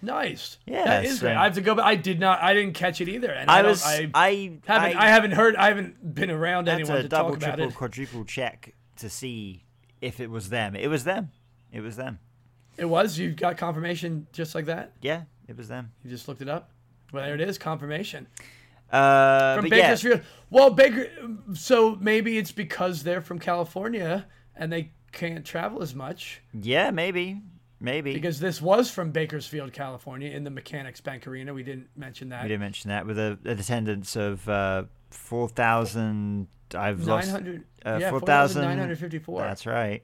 Nice. Yeah, that is so- great. I have to go. But I did not. I didn't catch it either. And I, I, was I I haven't. I, haven't heard. I haven't been around anyone to to double, talk about triple, it. quadruple check to see if it was them. It was them. It was them. It was. You got confirmation just like that. Yeah, it was them. You just looked it up. Well, there it is. Confirmation Uh, from but yeah, Bakersfield. Well, Baker. So maybe it's because they're from California and they can't travel as much. yeah, maybe, maybe. Because this was from Bakersfield, California, in the Mechanics Bank Arena. We didn't mention that. We didn't mention that with a, an attendance of uh, four thousand. I've lost. uh, yeah, 4,000 four thousand nine hundred fifty-four. That's right.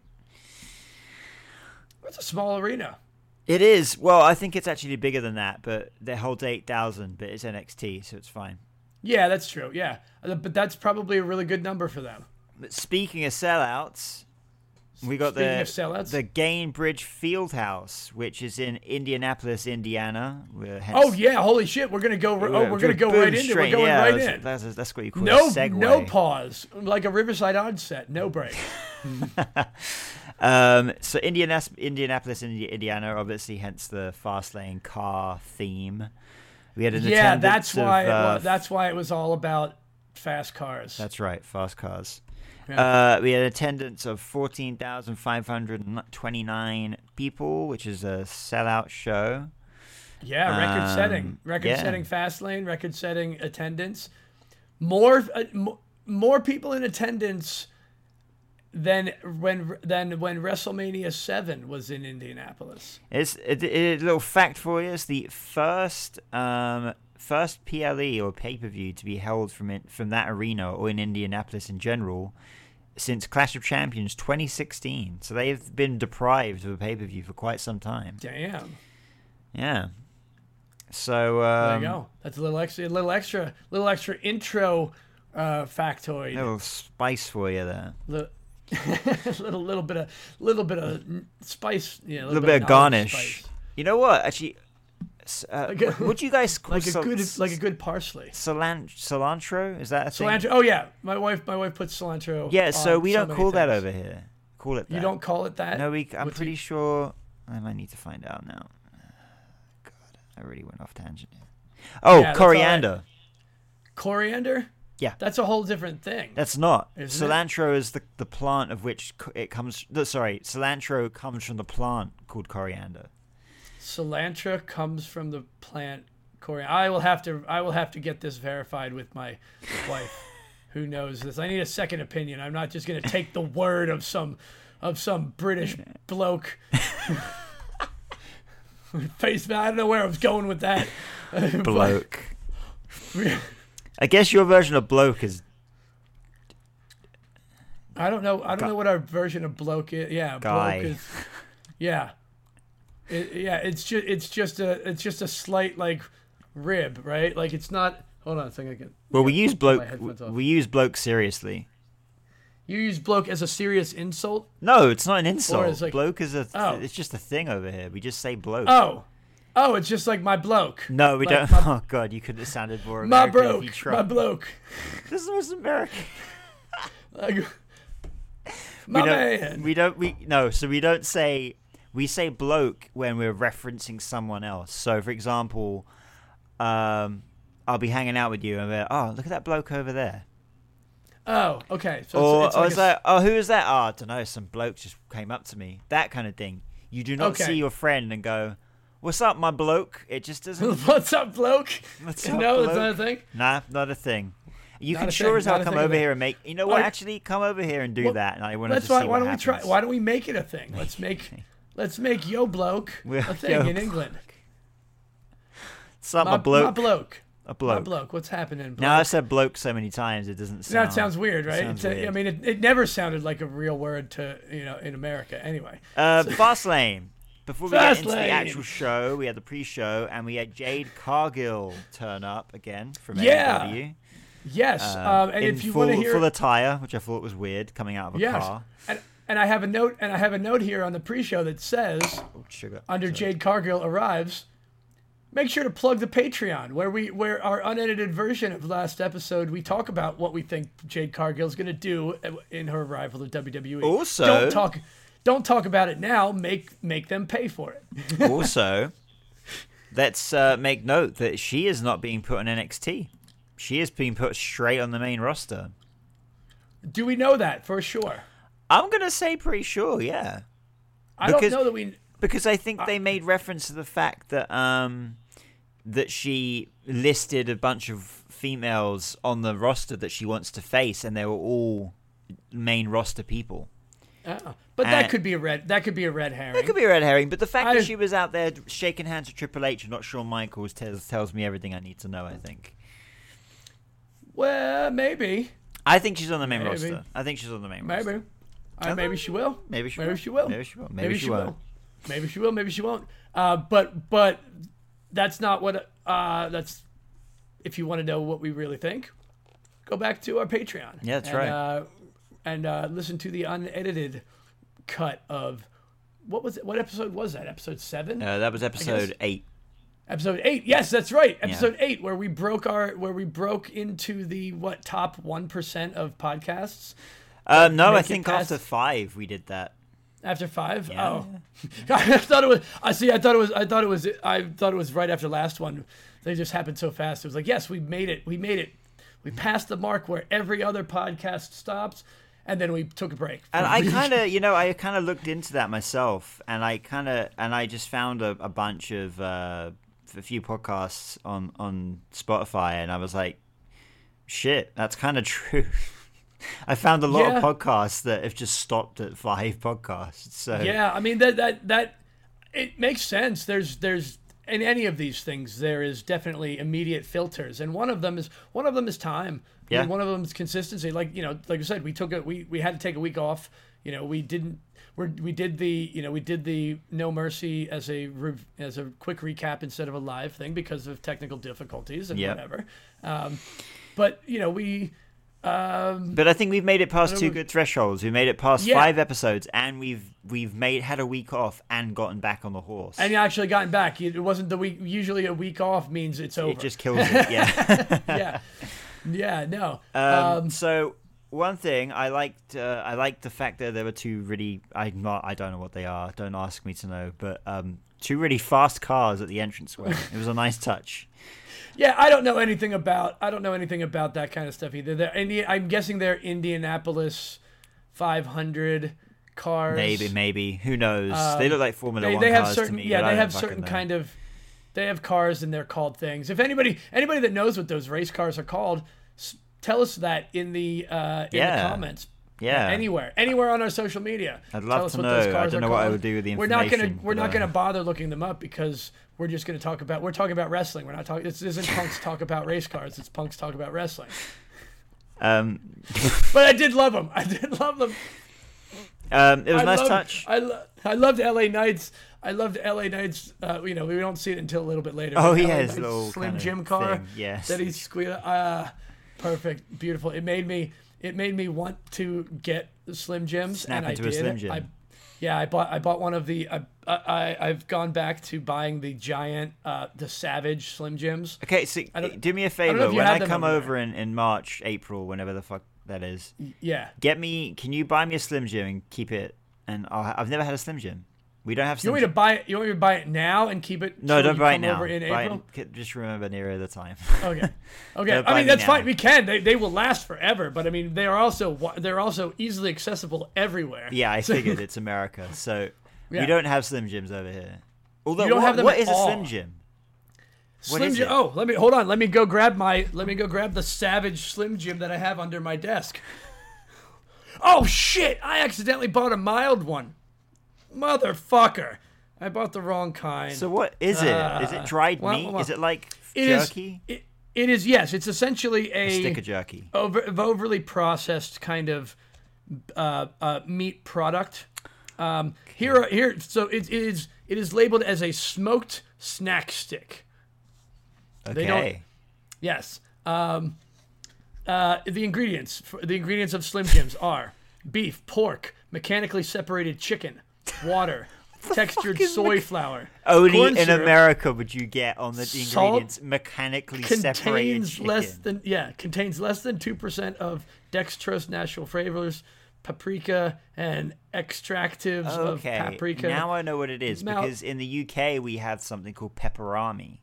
That's a small arena. It is. Well, I think it's actually bigger than that, but they hold eight thousand, but it's NXT, so it's fine. Yeah, that's true. Yeah, Uh, but that's probably a really good number for them. But speaking of sellouts, we got Speaking the the Gainbridge Fieldhouse, which is in Indianapolis, Indiana. We're hence- Oh yeah, holy shit! We're gonna go. Oh, we're gonna go right into. it. We're going yeah, right that's, in. That's, that's what you call No, a segue. no pause, like a Riverside onset, no break. Um, so Indianapolis, Indianapolis, Indiana, obviously, hence the Fastlane car theme. We had an yeah, attendance that's why. Of, uh, was, that's why it was all about fast cars. That's right, fast cars. Yeah. Uh, we had attendance of 14,529 people, which is a sellout show. yeah, record setting, um, record yeah. setting Fastlane, record setting attendance. More, uh, mo- more people in attendance than when than when WrestleMania Seven was in Indianapolis. It's a, a little fact for you. It's the first um, first PLE or pay per view to be held from it, from that arena or in Indianapolis in general since Clash of Champions 2016. So they've been deprived of a pay per view for quite some time. Damn. Yeah. So There um, you go. That's a little extra, a little extra, little extra intro uh, factoid. A little spice for you there. Li- little, little bit of, little bit of spice. Yeah, A little bit of garnish. spice. You know what? Actually, uh, Like a- what would you guys call like a good, like a good parsley. cilan- cilantro? Is that a thing? Cilantro. Oh yeah, my wife, my wife puts cilantro. Yeah, so we don't many call that over here. Call it that. You don't call it that. No, we. I'm What's pretty it- sure. I might need to find out now. God, I really went off tangent here. Oh, Yeah, all right. coriander. Yeah. That's a whole different thing. That's not. Cilantro is the the plant of which it comes. Sorry, cilantro comes from the plant called coriander. Cilantro comes from the plant coriander. I will have to, I will have to get this verified with my wife, who knows this. I need a second opinion. I'm not just gonna take the word of some, of some British bloke. Face I don't know where I was going with that. Bloke. I guess your version of bloke is I don't know. I don't Gu- know what our version of bloke is. Yeah, Guy. bloke is. Yeah, it, yeah. It's just it's just a it's just a slight like rib, right? Like it's not. Hold on a second. I can, well. We use bloke. We use bloke seriously. you use bloke as a serious insult. No, it's not an insult. like- bloke is a. Th- Oh. It's just a thing over here. We just say bloke. Oh, oh, it's just like my bloke. No, we Like don't. my- oh God, you could have sounded more My American if you my bloke. This is most American. Like, my we don't, man. We don't. We no. So we don't say. We say bloke when we're referencing someone else. So, for example, um, I'll be hanging out with you and like, oh, look at that bloke over there. oh, okay. So or it's, I it's was like a- like, oh, who is that? Oh, I don't know. Some bloke just came up to me. That kind of thing. You do not Okay. see your friend and go, "What's up, my bloke?" It just doesn't. What's up, bloke? What's no, up, that's bloke? not a thing. Nah, not a thing. You Not can sure thing, as hell not come over here and make. You know what? Oh, Actually, come over here and do Well, that. And I want to why. see Why what don't we try? Why don't we make it a thing? Let's make let's make yo bloke Well, a thing in bloke. England. What's up, My, my bloke? my bloke. A My bloke. bloke. What's happening? Bloke? Now I've said bloke so many times it doesn't sound. that sounds weird, it right? sounds It's a- weird. I mean, it, it never sounded like a real word to you know in America. Anyway, Uh, Fastlane. Before we get into the actual show, we had the pre-show, and we had Jade Cargill turn up again from Yeah. AEW. yes. uh, um, and in if you full, want to hear, full attire, which I thought was weird, coming out of a yes, car. and and I have a note, and I have a note here on the pre-show that says Oh, sugar. under Sorry. Jade Cargill arrives. Make sure to plug the Patreon, where we where our unedited version of last episode we talk about what we think Jade Cargill is going to do in her arrival to WWE. Also- don't talk, don't talk about it now. Make make them pay for it. also, let's uh, make note that she is not being put on NXT. She is being put straight on the main roster. Do we know that for sure? I'm gonna say pretty sure, yeah. I Because- don't know that we. because I think they made reference to the fact that um that she listed a bunch of females on the roster that she wants to face, and they were all main roster people. Uh, but that Uh, could be a red. That could be a red herring. That could be a red herring, but the fact I- that she was out there shaking hands with Triple H and not Shawn Michaels tells tells me everything I need to know. I think. well, maybe, I think she's on the main Maybe. roster. I think she's on the main roster. maybe. Uh, maybe she will. Maybe she Maybe will. she will. Maybe she will. Maybe, Maybe she, will. Maybe she will. Maybe she won't. Uh, but but that's not what. Uh, that's if you want to know what we really think, go back to our Patreon. Yeah, that's And, right. And uh, listen to the unedited cut of what was it? What episode was that? Episode seven. Uh, that was episode eight. Episode eight. Yes, that's right. Episode yeah. eight, where we broke our where we broke into the what top one percent of podcasts. Uh, no, I think after five we did that. After five? Yeah. Oh, I thought it was. I see. I thought it was. I thought it was. I thought it was right after last one. They just happened so fast. It was like, yes, we made it. We made it. We passed the mark where every other podcast stops, and then we took a break. And I kind of, you know, I kind of looked into that myself, and I kind of, and I just found a, a bunch of uh, a few podcasts on on Spotify, and I was like, shit, that's kind of true. I found a lot yeah. of podcasts that have just stopped at five podcasts. So yeah, I mean that that that it makes sense. There's there's in any of these things there is definitely immediate filters, and one of them is one of them is time. Yeah. I mean, one of them is consistency. Like you know, like I said, we took a we we had to take a week off. You know, we didn't. we we did the you know we did the no mercy as a as a quick recap instead of a live thing because of technical difficulties and yep. whatever. Um, but you know we um, but I think we've made it past two good thresholds. We made it past yeah. five episodes, and we've we've made had a week off and gotten back on the horse. And you actually gotten back. It wasn't the week. Usually, a week off means it's over. It just kills it. Yeah. yeah. Yeah. No. Um, um, so one thing I liked, uh, I liked the fact that there were two really. I not. I don't know what they are. Don't ask me to know. But um, two really fast cars at the entranceway. it was a nice touch. Yeah, I don't know anything about I don't know anything about that kind of stuff either. They're Indi- I'm guessing they're Indianapolis 500 cars. Maybe, maybe. Who knows? Um, they look like Formula they, One they have cars certain, to me. Yeah, they have certain kind of. They have cars and they're called things. If anybody anybody that knows what those race cars are called, tell us that in the uh, in yeah. the comments. Yeah. Anywhere, anywhere on our social media. I'd love to know. I don't know what I would do with the information. We're not gonna we're not gonna bother looking them up because we're just gonna talk about we're talking about wrestling. We're not talking. This isn't punks talk about race cars. It's punks talk about wrestling. Um, but I did love them. I did love them. Um, it was a nice loved, touch. I lo- I loved LA Knight's. I loved LA Knight's. Uh, you know, we don't see it until a little bit later. Oh yeah, his little Slim Jim car. Thing. Yes. That he squealed. Uh, perfect, beautiful. It made me it made me want to get Slim Jims, Snap and into I did. A Slim Jim. I, yeah, I bought I bought one of the I, I I've gone back to buying the giant uh the Savage Slim Jims. Okay, so do me a favor when I come over in, in March, April, whenever the fuck that is. Yeah. Get me. Can you buy me a Slim Jim and keep it? And I'll, I've never had a Slim Jim. We don't have. You want me to buy it? You want me to buy it now and keep it? No, don't buy it now. Over in buy April? It, just remember near the time. okay, okay. I mean that's now. fine. We can. They, they will last forever. But I mean they are also they're also easily accessible everywhere. Yeah, I figured it's America, so yeah. we don't have Slim Jims over here. Although you don't what, have them what is all. a Slim Jim? Slim Jim. Oh, let me hold on. Let me go grab my. Let me go grab the Savage Slim Jim that I have under my desk. Oh shit! I accidentally bought a mild one. Motherfucker. I bought the wrong kind. So what is it? Uh, is it dried well, meat? Well, is it like it jerky? Is, it, it is. Yes, it's essentially a, a stick of jerky, over, overly processed kind of uh, uh, meat product. Um, okay. Here, here. So it, it is. It is labeled as a smoked snack stick. Okay. yes. Um, uh, the ingredients. The ingredients of Slim Jims are beef, pork, mechanically separated chicken, water textured soy flour. Only in syrup, America would you get on the ingredients mechanically separated chicken. less than yeah contains less than two percent of dextrose natural flavors, paprika and extractives okay. of paprika. Now I know what it is now, because in the UK we have something called Peperami.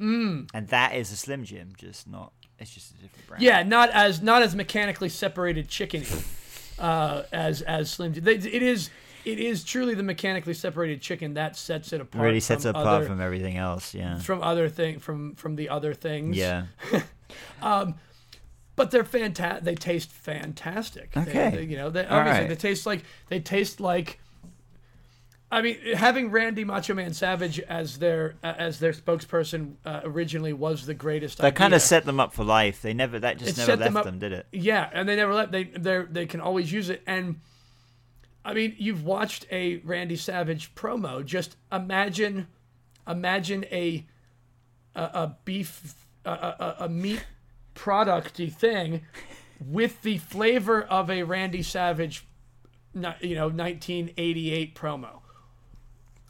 Mm. And that is a Slim Jim, just not. It's just a different brand. Yeah, not as not as mechanically separated chicken uh, as as Slim Jim. It is it is truly the mechanically separated chicken that sets it apart. Really sets it apart other, from everything else. Yeah. From other thing from from the other things. Yeah. um, but they're fantastic. They taste fantastic. Okay. They, they, you know, they, obviously right. they taste like they taste like. I mean, having Randy Macho Man Savage as their uh, as their spokesperson uh, originally was the greatest. That kind of set them up for life. They never that just it never left them, up, them, did it? Yeah, and they never left. They they they can always use it and I mean, you've watched a Randy Savage promo. Just imagine, imagine a a, a beef, a, a, a meat producty thing with the flavor of a Randy Savage, you know, 1988 promo.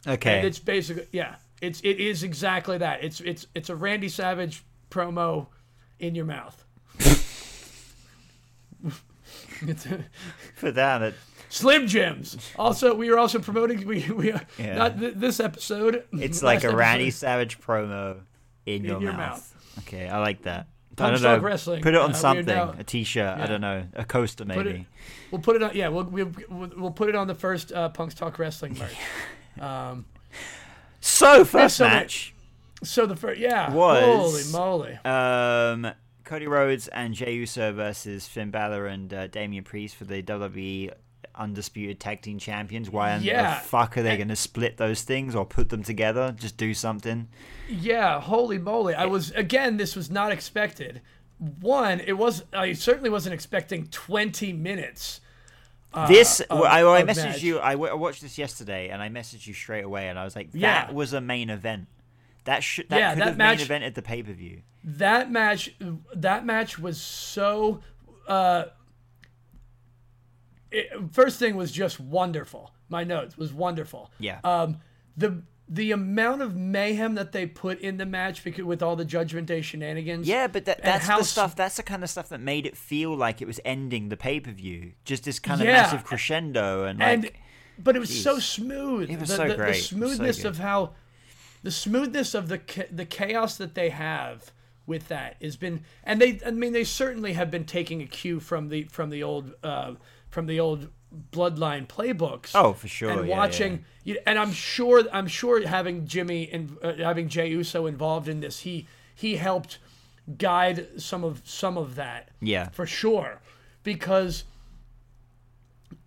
Okay. And it's basically yeah, it's it is exactly that. It's it's it's a Randy Savage promo in your mouth. Put that. It, Slim Jims. Also, we are also promoting. We we Yeah. not th- this episode. it's like a Randy. Savage promo in, your, your mouth. Okay, I like that. I don't know. Talk Wrestling. Put it Uh, on are something. now- a T-shirt. Yeah. I don't know. A coaster maybe. It- We'll put it on. Yeah, we'll we'll, we'll put it on the first uh, Punks Talk Wrestling merch. um, So first so match. so the first, yeah. Was- holy moly. Um, Cody Rhodes and Jey Uso versus Finn Balor and uh, Damian Priest for the WWE Undisputed Tag Team Champions. Why Yeah. the fuck are they going to split those things or put them together? Just do something. Yeah, holy moly! I was again. This was not expected. One, it was. I certainly wasn't expecting twenty minutes. this, of- I, I messaged match. you. I, w- I watched this yesterday, and I messaged you straight away, and I was like, "That Yeah. was a main event. That should that Yeah, could that have match- main evented the pay per view." That match. That match was so. Uh, it, first thing was just wonderful. My notes was wonderful. Yeah. Um, the the amount of mayhem that they put in the match because with all the Judgment Day shenanigans. Yeah, but that, that's how the stuff. That's the kind of stuff that made it feel like it was ending the pay per view. Just this kind of Yeah. massive crescendo and like. and but it was so smooth. It was the, so the, great. The was so smoothness of how, the smoothness of the the chaos that they have with that has been, and they, I mean, they certainly have been taking a cue from the from the old uh, from the old bloodline playbooks. Oh, for sure, And yeah, watching, You, and I'm sure, I'm sure having Jimmy and uh, having Jey Uso involved in this, he he helped guide some of some of that yeah. for sure because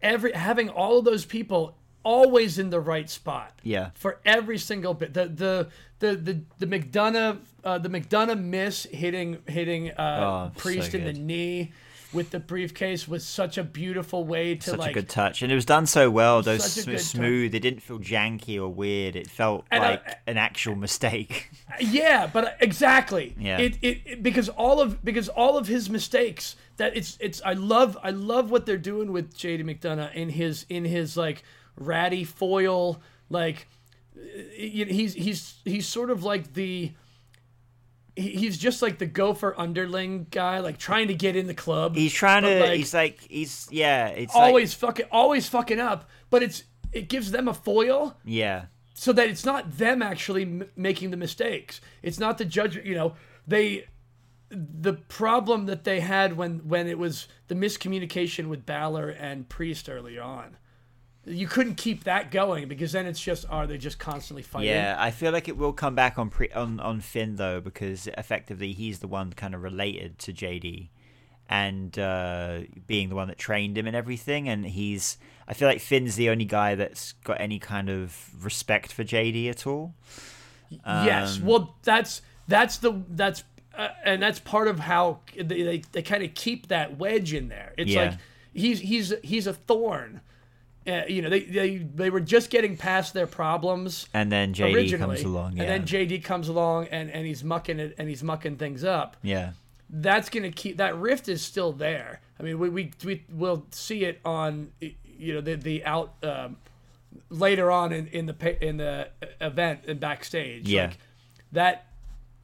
every having all of those people always in the right spot Yeah. for every single bit the the the the, the McDonagh uh, the McDonagh miss hitting hitting uh, Oh, priest so in the knee with the briefcase was such a beautiful way to like. Such like a good touch, and it was done so well. Those sm- good touch. smooth. It didn't feel janky or weird. It felt And I- like an actual mistake. Yeah, but uh, exactly. Yeah. It, it it because all of because all of his mistakes that it's it's I love I love what they're doing with JD McDonagh in his in his like ratty foil like uh, he's he's he's sort of like the he- he's just like the gopher underling guy like trying to get in the club. He's trying to. like, he's like. He's yeah. It's like- always fucking always fucking up, but it's it gives them a foil yeah. so that it's not them actually m- making the mistakes. It's not the judge. You know, they the problem that they had when when it was the miscommunication with Balor and Priest early on. You couldn't keep that going because then it's just are they just constantly fighting? Yeah, I feel like it will come back on pre- on on Finn though because effectively he's the one kind of related to JD, and uh, being the one that trained him and everything, and he's. I feel like Finn's the only guy that's got any kind of respect for JD at all. yes. Um, Well, that's that's the that's uh, and that's part of how they they, they kind of keep that wedge in there. It's Yeah. like he's he's he's a thorn. Uh, you know, they, they they were just getting past their problems And then JD comes along. Yeah. and then JD comes along and, and he's mucking it and he's mucking things up. yeah. That's gonna keep that rift is still there. I mean, we we we will see it on you know the the out um, later on in, in the in the event and backstage. Yeah. Like, that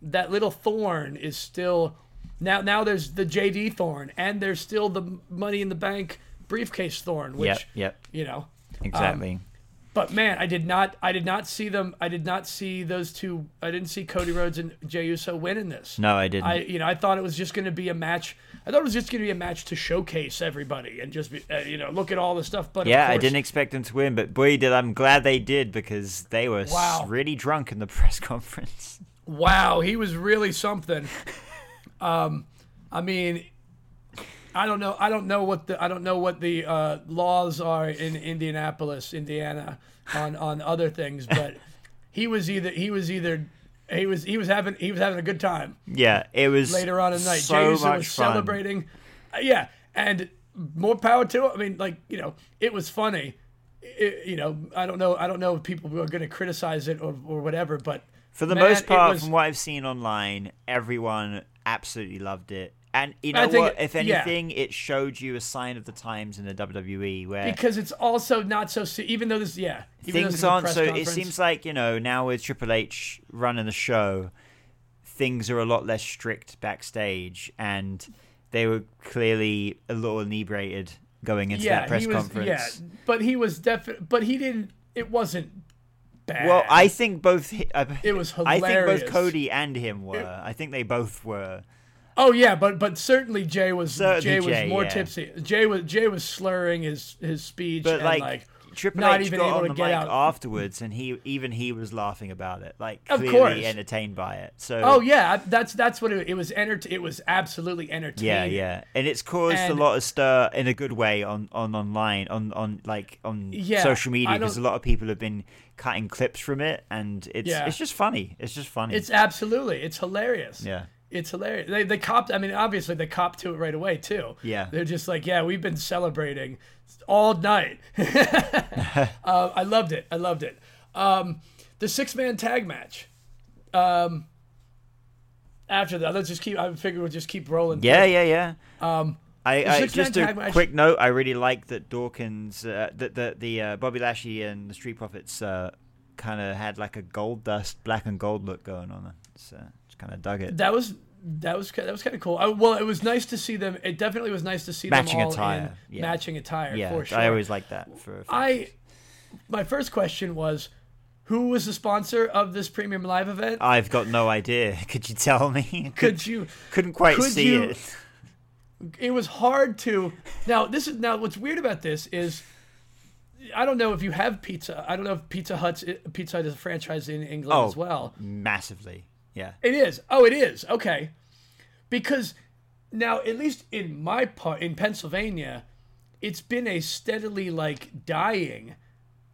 that little thorn is still now now there's the JD thorn and there's still the money in the bank briefcase thorn which Yep. Yep. you know Exactly. but man, I did not. I did not see them. I did not see those two. I didn't see Cody Rhodes and Jey Uso winning this. no, I didn't. I you know I thought it was just going to be a match. I thought it was just going to be a match to showcase everybody and just be, uh, you know look at all the stuff. But yeah, I didn't expect them to win, but boy, did I'm glad they did because they were Wow. really drunk in the press conference. Wow, he was really something. um, I mean, I don't know. I don't know what the I don't know what the uh, laws are in Indianapolis, Indiana, on on other things, but he was either he was either he was he was having he was having a good time Yeah, it was later on in the night. So much was fun. celebrating. Uh, yeah, and more power to it. I mean, like you know, it was funny. It, you know, I don't know. I don't know if people are going to criticize it or, or whatever, but For the man, most part, was- from what I've seen online, everyone absolutely loved it. And you know what? it- If yeah. anything, it showed you a sign of the times in the WWE where because it's also not so. Even though this, yeah, even things aren't so. It seems like you know now with Triple H running the show, things are a lot less strict backstage, and they were clearly a little inebriated going into that press was, conference. Yeah, but he was definitely. But he didn't. It wasn't bad. Well, I think both. uh, It was I think both Cody and him were. I think they both were. Oh yeah, but but certainly Jey was Certainly Jey was Jey, more yeah. tipsy. Jey was Jey was slurring his his speech But and like, like, Triple not H even got able on to the get mic out. afterwards, and he even he was laughing about it, like Of clearly course. entertained by it. So Oh yeah, that's that's what it, it was. Enter- it was absolutely entertaining. Yeah, yeah, and it's caused And- a lot of stir in a good way on on online on on like on Yeah, social media because a lot of people have been cutting clips from it, and it's Yeah. it's just funny. It's just funny. It's absolutely it's hilarious. yeah, It's hilarious. They they copped. I mean, obviously they copped to it right away too. Yeah. They're just like, yeah, we've been celebrating all night. uh, I loved it. I loved it. Um, the six man tag match. Um, after that, let's just keep. I figure we'll just keep rolling. yeah, through. yeah, yeah. Um, I, I just a match- quick note. I really like that Dawkins, uh, that the the uh, Bobby Lashley and the Street Profits uh, kind of had like a Goldust, black and gold look going on. Just kind of dug it. that was that was that was kind of cool. I, well, it was nice to see them. It definitely was nice to see Matching them all attire, in yeah. matching attire. yeah, for sure. I always like that. For, I my first question was, who was the sponsor of this premium live event? I've got no idea. Could you tell me? Could you? Couldn't quite could see you- it. It was hard to. Now this is now what's weird about this is. I don't know if you have pizza. I don't know if Pizza Hut's Pizza Hut is a franchise in England Oh. as well. Massively. Yeah. It is. Oh, it is. Okay. Because now, at least in my part in Pennsylvania, it's been a steadily like dying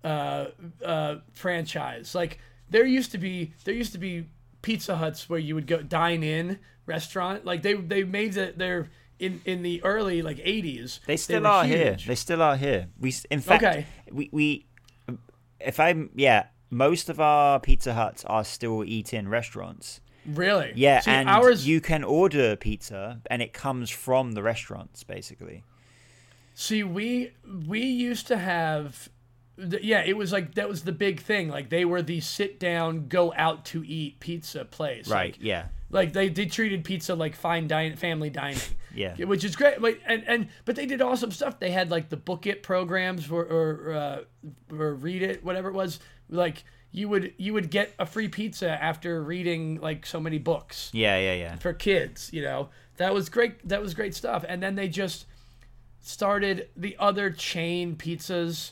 uh, uh, franchise. Like there used to be there used to be Pizza Huts where you would go dine in restaurant. Like they they made that they're in in the early like 80s. They still were are here. They still are here. We, in fact, Okay. we, we, if I'm, yeah, most of our Pizza Huts are still eat-in restaurants. Really? Yeah, See, and ours. you can order pizza, and it comes from the restaurants, basically. See, we we used to have, yeah, it was like that was the big thing. Like they were the sit down, go out to eat pizza place. Right. Like, yeah. like they they treated pizza like fine dining, family dining. Yeah. Which is great. Like and and but they did awesome stuff. They had like the book it programs or or, uh, or read it, whatever it was. Like you would you would get a free pizza after reading like so many books Yeah. Yeah. Yeah. for kids you know that was great that was great stuff and then they just started the other chain pizzas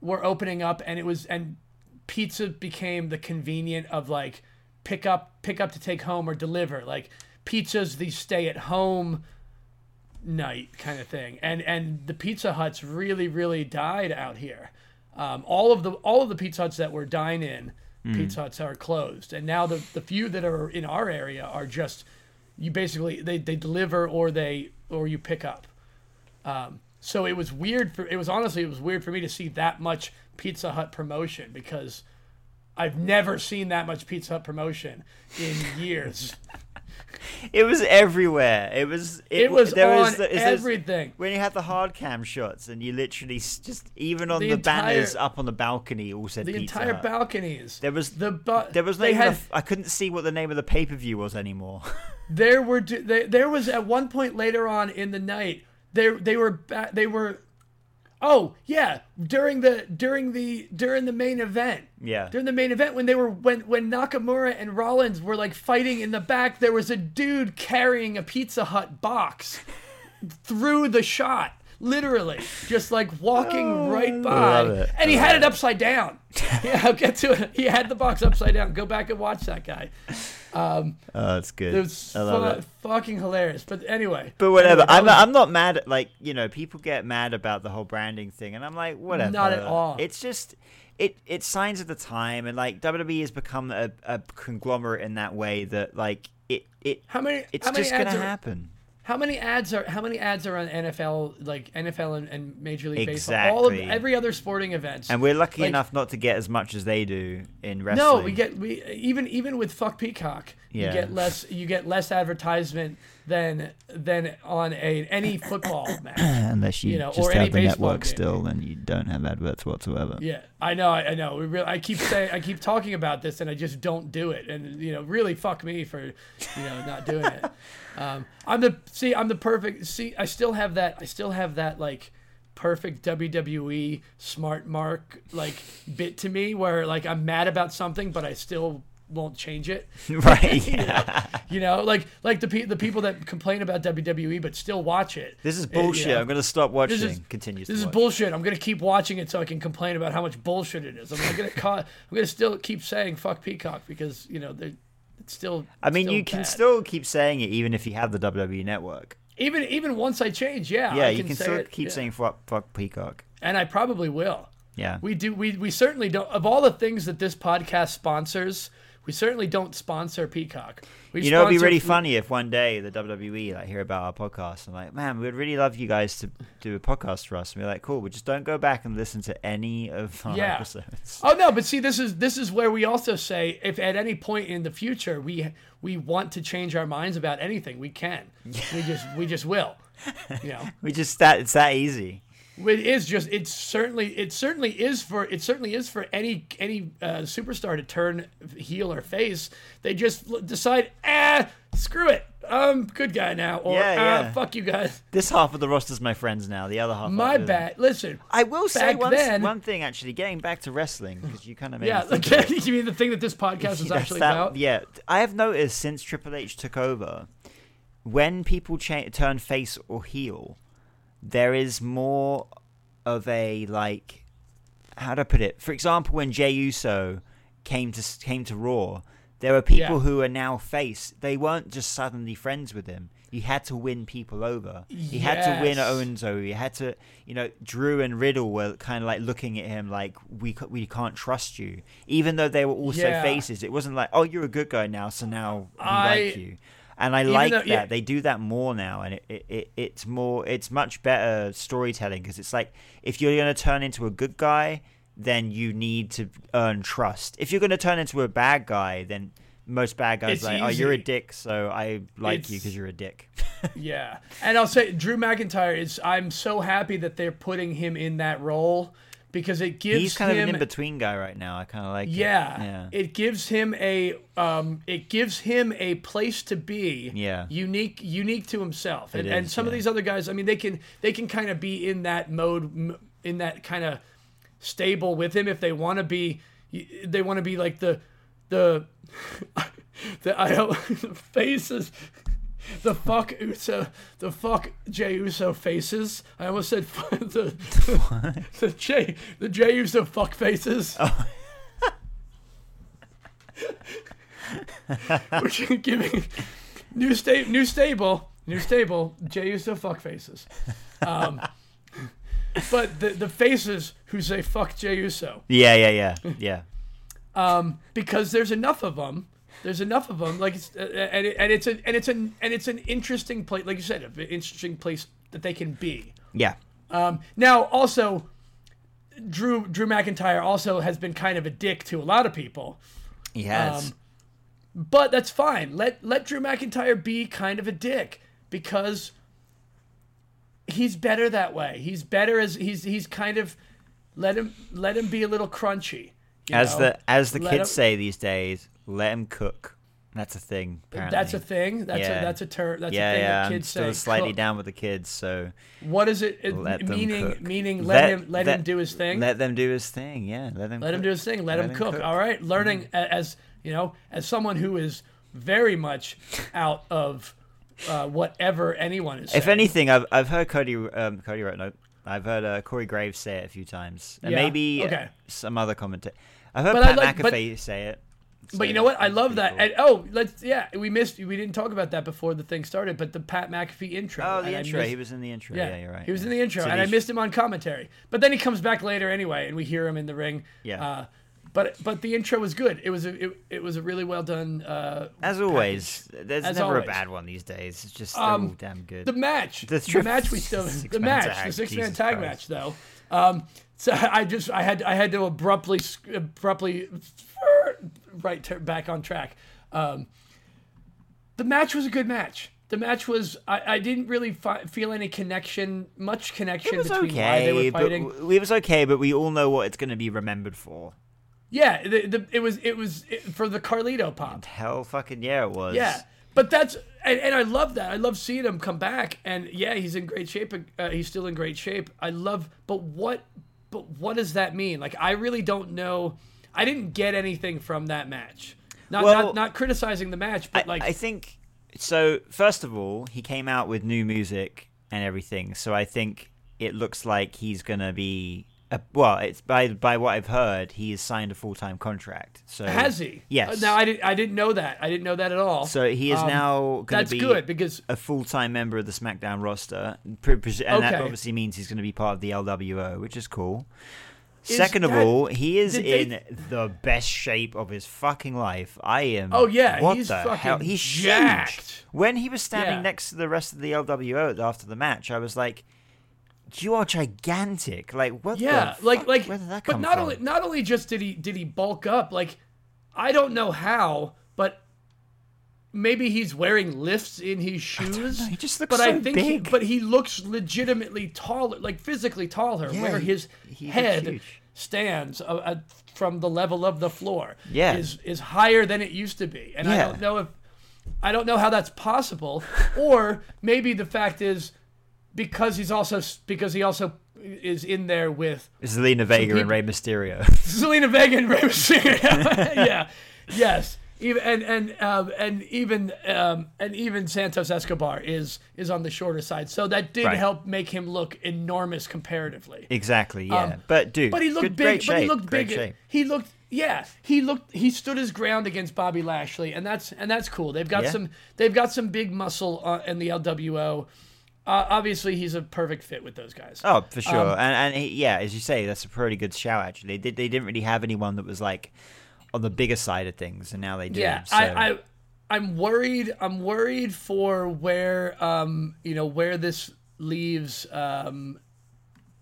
were opening up and it was and pizza became the convenient of like pick up pick up to take home or deliver like pizza's the stay at home night kind of thing and and the pizza huts really really died out here um, all of the all of the pizza huts that were dine in pizza huts are closed. And now the the few that are in our area are just you basically they, they deliver or they or you pick up. Um, so it was weird for it was honestly it was weird for me to see that much pizza hut promotion because i've never seen that much pizza hut promotion in years It was everywhere. It was. It, it was there on was the, everything when you had the hard cam shots and you literally just even on The the, entire- banners up on the balcony all said the Pizza entire Hut. balconies There was the bu- there was they even had f- I couldn't see what the name of the pay per view was anymore. there were they, there was at one point later on in the night they they were they were oh yeah during the during the during the main event yeah. during the main event when they were when when Nakamura and Rollins were like fighting in the back there was a dude carrying a Pizza Hut box through the shot literally just like walking oh, right by and he had it upside down yeah I'll get to it he had the box upside down go back and watch that guy um, Oh, that's good. it was I love fu- it. fucking hilarious but anyway But whatever. Anyway, I'm was- not, I'm not mad at like you know people get mad about the whole branding thing, and I'm like whatever. Not at all. It's just it it signs of the time, and like WWE has become a, a conglomerate in that way that like it it how many it's how many just gonna are, happen. How many ads are how many ads are on NFL like NFL and, and Major League Baseball? All of Exactly. every other sporting event. And we're lucky Like- enough not to get as much as they do in wrestling. no, we get we even even with fuck Peacock, you get less you get less advertisement than than on a any football match. Unless you, You know, just or have the network game. still, then you don't have adverts whatsoever. Yeah, I know, I, I know. We really, I keep saying, I keep talking about this, and I just don't do it, and you know, really fuck me for, you know, not doing it. Um, I'm the see, I'm the perfect. See, I still have that. I still have that like perfect WWE smart mark like bit to me, where like I'm mad about something, but I still won't change it. right. You know? You know, like like the pe- the people that complain about WWE but still watch it. This is eh, you bullshit. know. I'm gonna stop watching. is- Continues. This is watch. bullshit. I'm gonna keep watching it so I can complain about how much bullshit it is. I'm gonna ca- I'm gonna still keep saying fuck Peacock because you know they're it's still. I mean, still you can bad. still keep saying it even if you have the WWE network. even even once I change, yeah. Yeah, I you can say still it, keep yeah. saying fuck, fuck Peacock. and I probably will. Yeah. We do. We we certainly don't. Of all the things that this podcast sponsors, we certainly don't sponsor Peacock. We You know, it'd be really funny if one day the WWE like hear about our podcast and like, man, we'd really love you guys to do a podcast for us. And we're like, cool, We just don't go back and listen to any of our Yeah. episodes. Oh no, but see, this is this is where we also say if at any point in the future we we want to change our minds about anything, we can. We just we just will. You know, We just that it's that easy. It is just it's certainly it certainly is for it certainly is for any any uh, superstar to turn heel or face. They just l- decide, ah, screw it, I'm good guy now, or Yeah, ah, yeah. fuck you guys. This half of the roster's my friends now. The other half. My bad. Listen, I will say one, then- one thing actually. Getting back to wrestling because you kind of made yeah. me think of you mean the thing that this podcast is actually that- about? Yeah, I have noticed since Triple H took over, when people cha- turn face or heel, there is more of a like, how do I put it? For example, when Jey Uso came to came to Raw, there were people Yeah. who are now face. They weren't just suddenly friends with him. He had to win people over. He had to win Yes. Owens. You had to, you know, Drew and Riddle were kind of like looking at him like we we can't trust you, even though they were also Yeah. faces. It wasn't like, oh, you're a good guy now, so now we I- like you. And I like though- that yeah. they do that more now, and it, it, it it's more it's much better storytelling because it's like if you're gonna turn into a good guy, then you need to earn trust. If you're gonna turn into a bad guy, then most bad guys It's like, oh, you're a dick, so I like you because you're a dick. Yeah, and I'll say Drew McIntyre is. I'm so happy that they're putting him in that role because it gives He's kind of an in between guy right now. I kind of like. it. yeah, yeah. it gives him a um, it gives him a place to be. Yeah. unique, unique to himself, and, It and is, some of these other guys. I mean, they can they can kind of be in that mode, in that kind of stable with him if they want to be. They want to be like the the the I don't faces. The fuck Uso, the fuck Jey Uso faces. I almost said the the, the Jey the Jey Uso fuck faces. Oh. Which are giving new sta- new stable, new stable. Jey Uso fuck faces. Um, but the the faces who say fuck Jey Uso, Yeah, yeah, yeah, yeah. um, because there's enough of them. There's enough of them. Like it's uh, and, it, and it's an and it's an and it's an interesting place. Like you said, an interesting place that they can be. Yeah. Um, now, also, Drew Drew McIntyre also has been kind of a dick to a lot of people, He has. Um, but that's fine. Let let Drew McIntyre be kind of a dick because he's better that way. He's better as he's he's kind of let him let him be a little crunchy. you as know? the as the Let kids him- say these days, let him cook. That's a thing. Apparently. that's a thing. That's Yeah. a that's a term. That's yeah, a thing yeah. that I'm still say. slightly cook. down with the kids, so What is it? let meaning cook. meaning let, him let, him do his thing. Let them do his thing. Yeah, let him. Let him do his thing. Let, Let him, him cook. cook. All right. Learning a- as you know, as someone who is very much out of uh, whatever anyone is. If anything, I've I've heard Cody um, Cody wrote no. I've heard uh, Corey Graves say it a few times, and Yeah, maybe okay. some other commentator. I've heard But Pat like- but- McAfee say it. But you know what? I love that. cool. And, oh, let's yeah, we missed. We didn't talk about that before the thing started. But the Pat McAfee intro. oh, the intro. missed- he was in the intro. Yeah, Yeah, you're right. He was yeah. in the intro, So and I missed him on commentary. But then he comes back later anyway, and we hear him in the ring. Yeah. Uh, but but the intro was good. It was a it, it was a really well done. Uh, As always, there's As never always. a bad one these days. It's just Um, damn good. The match, The the, match we still, the match, tag, the six man tag Christ. match though. Um, so I just I had I had to abruptly abruptly right back on track. Um, the match was a good match. the match was I, I didn't really fi- feel any connection, much connection It was between why they okay, were fighting. but it was okay. But we all know what it's going to be remembered for. yeah, the, the, it was it was it, for the Carlito pop. Hell, fucking yeah, it was. Yeah, but that's and, and I love that. I love seeing him come back, and yeah, he's in great shape. Uh, he's still in great shape. I love, but what, but what does that mean? Like, I really don't know. I didn't get anything from that match. Not Well, not, not criticizing the match, but I, like I think so. First of all, he came out with new music and everything, so I think it looks like he's gonna be. A, well, it's by by what I've heard, he has signed a full time contract. So has he? Yes. Uh, no, I didn't. I didn't know that. I didn't know that at all. So he is Um, now going that's to be good because a full time member of the SmackDown roster, and that obviously means he's going to be part of the LWO, which is cool. Is Second of that- all, he is did they- in the best shape of his fucking life. I am. Oh, yeah, what he's the fucking hell? He's jacked. huge. When he was standing Yeah. next to the rest of the LWO after the match, I was like, "You are gigantic! Like what? yeah, the like like. where did that but not from? only not only just did he did he bulk up. Like I don't know how, but maybe he's wearing lifts in his shoes. know, he just looks but so I think He, big. but he looks legitimately taller, like physically taller, Yeah, where his he looks head stands uh, uh, from the level of the floor. Yeah. is is higher than it used to be, and I don't know if I don't know how that's possible, or maybe the fact is because he's also because he also is in there with Zelina Vega people- and Rey Mysterio. Zelina Vega and Rey Mysterio. yeah, yes. Even and and um, and even um, and even Santos Escobar is is on the shorter side, so that did Right. help make him look enormous comparatively. exactly. Yeah, Um, but dude, But he looked good, big. But he looked great big. shape. He looked yeah. He looked. He stood his ground against Bobby Lashley, and that's and that's cool. They've got Yeah. some. They've got some big muscle uh, in the LWO. Uh, obviously, he's a perfect fit with those guys. Oh, for sure. Um, and and he, yeah, as you say, that's a pretty good shout. Actually, they, they didn't really have anyone that was like on the bigger side of things, and now they do. Yeah, so. I, I, I'm worried. I'm worried for where, um, you know, where this leaves um,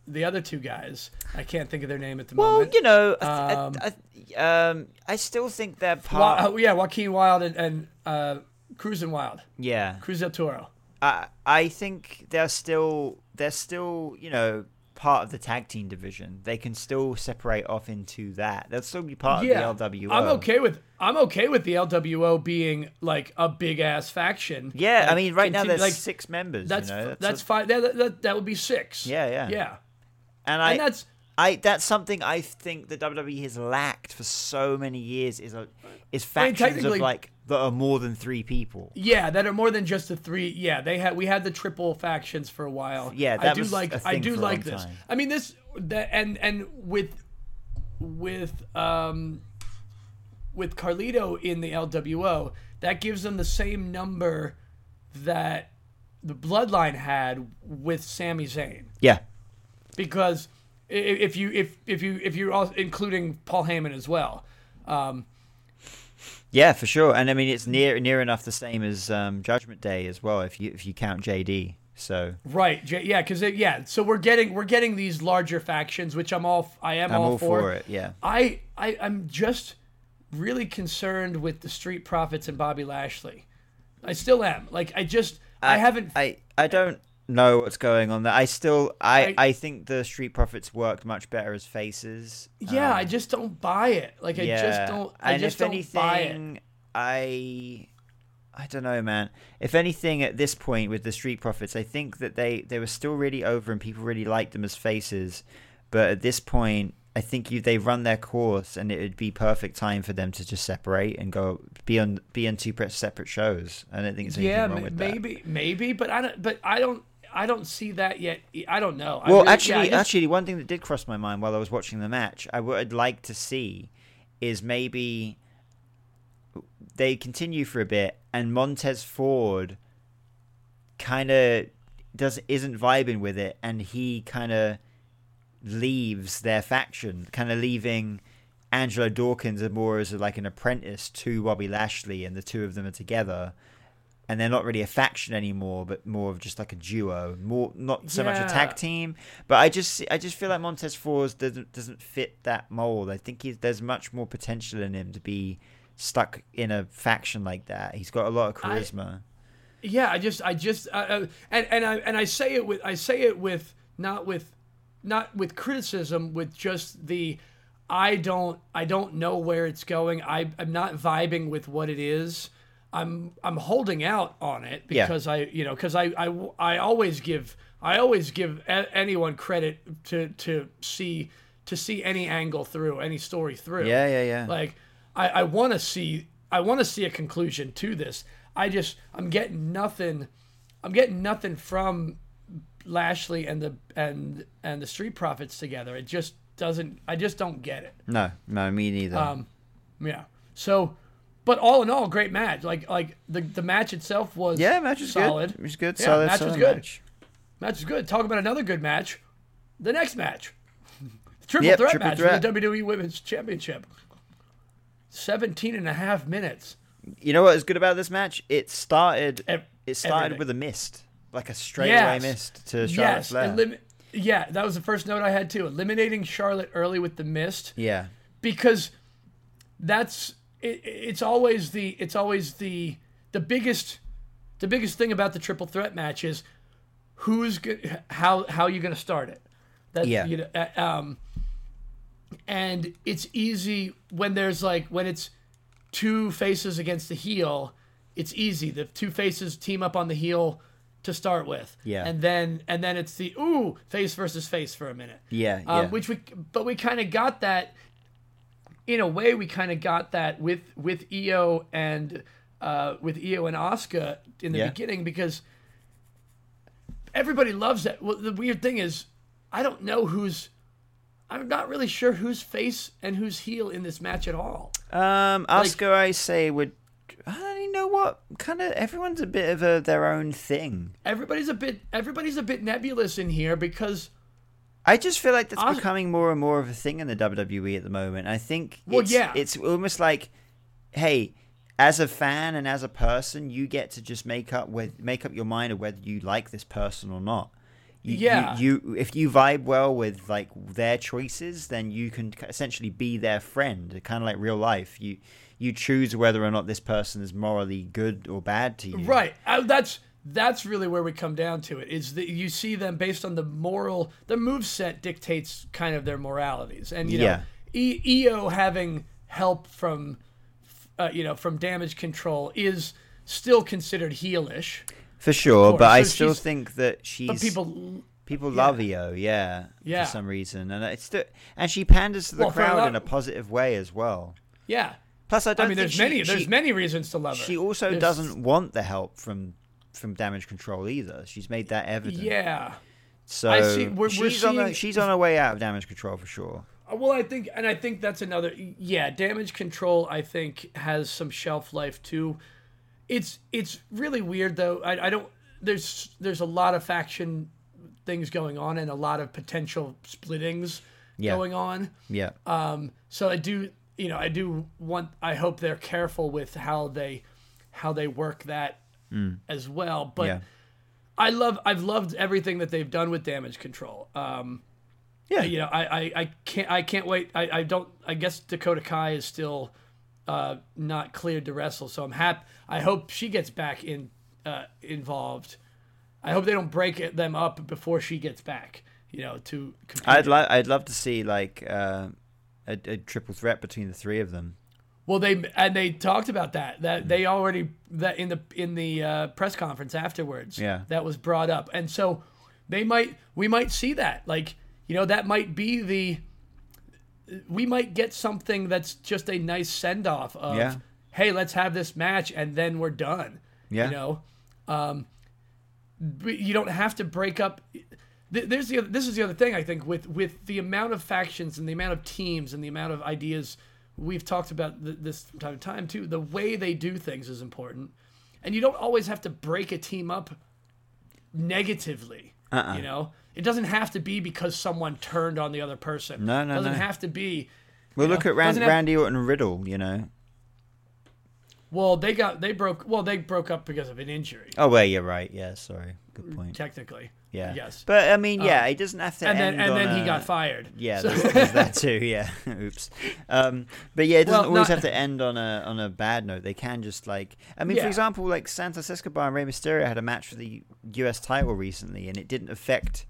the other two guys. I can't think of their name at the well, moment. Well, you know, I, Um, I, I, um, I still think they're part. Wa- uh, yeah, Joaquin Wilde and, and uh, Cruising Wild, yeah, Cruz del Toro. I I think they're still they're still you know part of the tag team division. They can still separate off into that. They'll still be part yeah, of the LWO. I'm okay with I'm okay with the LWO being like a big ass faction. Yeah, I mean, right now there's like six members. that's you know? f- that's a- fine. That, that, that that would be six. Yeah, yeah. yeah. and I and that's I that's something I think the WWE has lacked for so many years is a is I mean, factions of like that are more than three people. Yeah, that are more than just the three. Yeah, they had we had the triple factions for a while. Yeah, I do was like I do like this. time. I mean this that and and with with um with Carlito in the LWO, that gives them the same number that the Bloodline had with Sami Zayn Yeah, because if you if if you if you're including Paul Heyman as well. Um, yeah, for sure. And I mean, it's near near enough the same as um, Judgment Day as well, if you if you count JD. So Right. J- Yeah. Because yeah. So we're getting we're getting these larger factions, which I'm all I am I'm all, all for it. Yeah. I, I I'm just really concerned with the Street Profits and Bobby Lashley. I still am. Like I just I, haven't. I I don't know what's going on there. I still I I- I, think the Street Profits worked much better as faces. yeah. Um, I just don't buy it. Like I just don't. I and just if don't anything, buy it. I I don't know, man. If anything, at this point with the Street Profits, I think that they they were still really over and people really liked them as faces. But at this point, I think you they run their course, and it would be perfect time for them to just separate and go be on be on two separate shows. I don't think there's anything Yeah. wrong with that. Maybe. Maybe. But I don't. But I don't. I don't see that yet. I don't know. Well, really- yeah, actually, just- actually, one thing that did cross my mind while I was watching the match, I would like to see, is maybe they continue for a bit and Montez Ford kind of does isn't vibing with it, and he kind of leaves their faction, kind of leaving Angelo Dawkins more as like an apprentice to Bobby Lashley, and the two of them are together. And they're not really a faction anymore, but more of just like a duo, more not so much a tag team. But I just, I just feel like Montez Ford doesn't doesn't fit that mold. I think he's, there's much more potential in him to be stuck in a faction like that. He's got a lot of I- charisma. yeah, I just, I just, uh, uh, and and I and I say it with, I say it with not with, not with criticism, with just the, I don't, I don't know where it's going. I, I'm not vibing with what it is. I'm, I'm holding out on it Yeah. because I, you know, because I, I, I always give, I always give a- anyone credit to to see to see any angle through, any story through. Yeah, yeah, yeah. Like I, I want to see I want to see a conclusion to this. I just I'm getting nothing. I'm getting nothing from Lashley and the and and the Street Profits together. It just doesn't. I just don't get it. no, no, me neither. Um, yeah. So, but all in all, great match. Like like the the match itself was yeah, match was solid. good. It was good. Yeah, solid, match was good. match. Match is good. Talk about another good match. The next match. Triple Yep, threat triple match threat. for the WWE Women's Championship. 17 and a half minutes. You know what is good about this match? It started. Ev- it started everything. with a mist, like a straightaway Yes. mist to Charlotte yes. Flair. elim- yeah, that was the first note I had too. Eliminating Charlotte early with the mist yeah, because that's it, it's always the it's always the the biggest the biggest thing about the triple threat match is who's go- how how you going to start it. That Yeah. you know, uh, um and it's easy when there's like when it's two faces against the heel, it's easy. The two faces team up on the heel to start with. Yeah. And then and then it's the ooh, face versus face for a minute. yeah, Um, yeah. which we but we kind of got that in a way we kind of got that with with Io and uh, with Io and Asuka in the Yeah. beginning because everybody loves that. Well, the weird thing is I don't know who's I'm not really sure who's face and who's heel in this match at all. Um, Asuka, I say would. I don't even know what kind of. Everyone's a bit of a their own thing. Everybody's a bit everybody's a bit nebulous in here because I just feel like that's Os- becoming more and more of a thing in the WWE at the moment. I think Well, it's, yeah. it's almost like, hey, as a fan and as a person, you get to just make up with make up your mind of whether you like this person or not. You, Yeah. You, you if you vibe well with like their choices, then you can essentially be their friend, kind of like real life. You you choose whether or not this person is morally good or bad to you. Right. Uh, that's that's really where we come down to it. Is that you see them based on the moral, the move set dictates kind of their moralities, and you know, Yeah. e- Io having help from, uh, you know, from damage control is still considered heelish, For sure, but I still think that she's but people. People Yeah. love Io, yeah, Yeah. for some reason, and it's still, and she panders to the Well, crowd lot- in a positive way as well. Yeah. Plus, I I don't. I mean, think there's she, many. She, There's many reasons to love her. she also There's- doesn't want the help from from damage control either. She's made that evident. Yeah. So I see- we're- we're she's on seeing- her, she's on her way out of damage control for sure. Uh, Well, I think, and I think that's another. Yeah, damage control. I think has some shelf life too. It's it's really weird though. I, I don't. There's there's a lot of faction things going on and a lot of potential splittings Yeah. going on. Yeah, Um, so I do, you know, I do want. I hope they're careful with how they how they work that as well. But Mm. yeah, I love. I've loved everything that they've done with damage control. Um, yeah. you know, I, I, I can't I can't wait. I, I don't. I guess Dakota Kai is still uh, not cleared to wrestle, so I'm happy. I hope she gets back in uh, involved. I hope they don't break it, them up before she gets back. You know, to compete. I'd like I'd love to see like uh, a, a triple threat between the three of them. Well, they and they talked about that. That they already that in the in the uh, press conference afterwards. Yeah. that was brought up, and so they might we might see that. Like you know, that might be the we might get something that's just a nice send off of Yeah. hey, let's have this match and then we're done. Yeah. You know, um, you don't have to break up. There's the other, this is the other thing I think with with the amount of factions and the amount of teams and the amount of ideas we've talked about th- this from time to time too. The way they do things is important, and you don't always have to break a team up negatively. Uh-uh. You know, it doesn't have to be because someone turned on the other person. No, no, it doesn't no. have to be. Well, look know, at Rand, have- Randy Orton Riddle. You know, Well, they got they broke. Well, they broke up because of an injury. Oh, well, you're right. Yeah, sorry. Good point. Technically, Yeah. Yes. But I mean, yeah, Um, it doesn't have to and then and then he got fired. Yeah, So- there's, there's that too. Yeah, oops. Um, but yeah, it doesn't Well, always not- have to end on a on a bad note. They can just like, I mean, for example, like Santos Escobar and Rey Mysterio had a match for the U.S. title recently, and it didn't affect.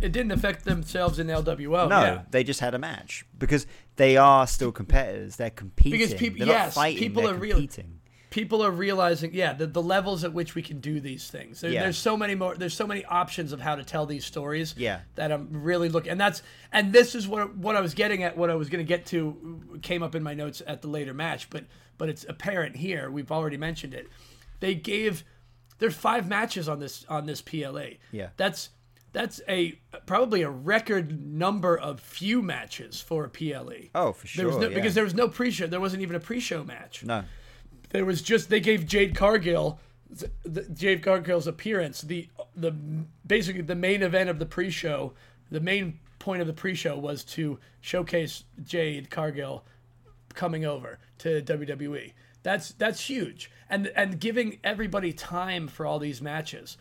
it didn't affect themselves in the LWO. no, yeah. they just had a match because they are still competitors. They're competing. Because they're yes, fighting. people are real- competing. People are realizing yeah the, the levels at which we can do these things there, Yeah. there's so many more there's so many options of how to tell these stories Yeah. that i'm really looking and that's and this is what what i was getting at what i was going to get to came up in my notes at the later match but but it's apparent here we've already mentioned it they gave there's five matches on this on this pla Yeah. that's that's a probably a record number of few matches for a ple Oh, for there was sure, no, yeah. because there was no pre-show there wasn't even a pre-show match No. There was just they gave Jade Cargill the, Jade Cargill's appearance the the basically the main event of the pre-show the main point of the pre-show was to showcase Jade Cargill coming over to WWE that's that's huge. And and giving everybody time for all these matches.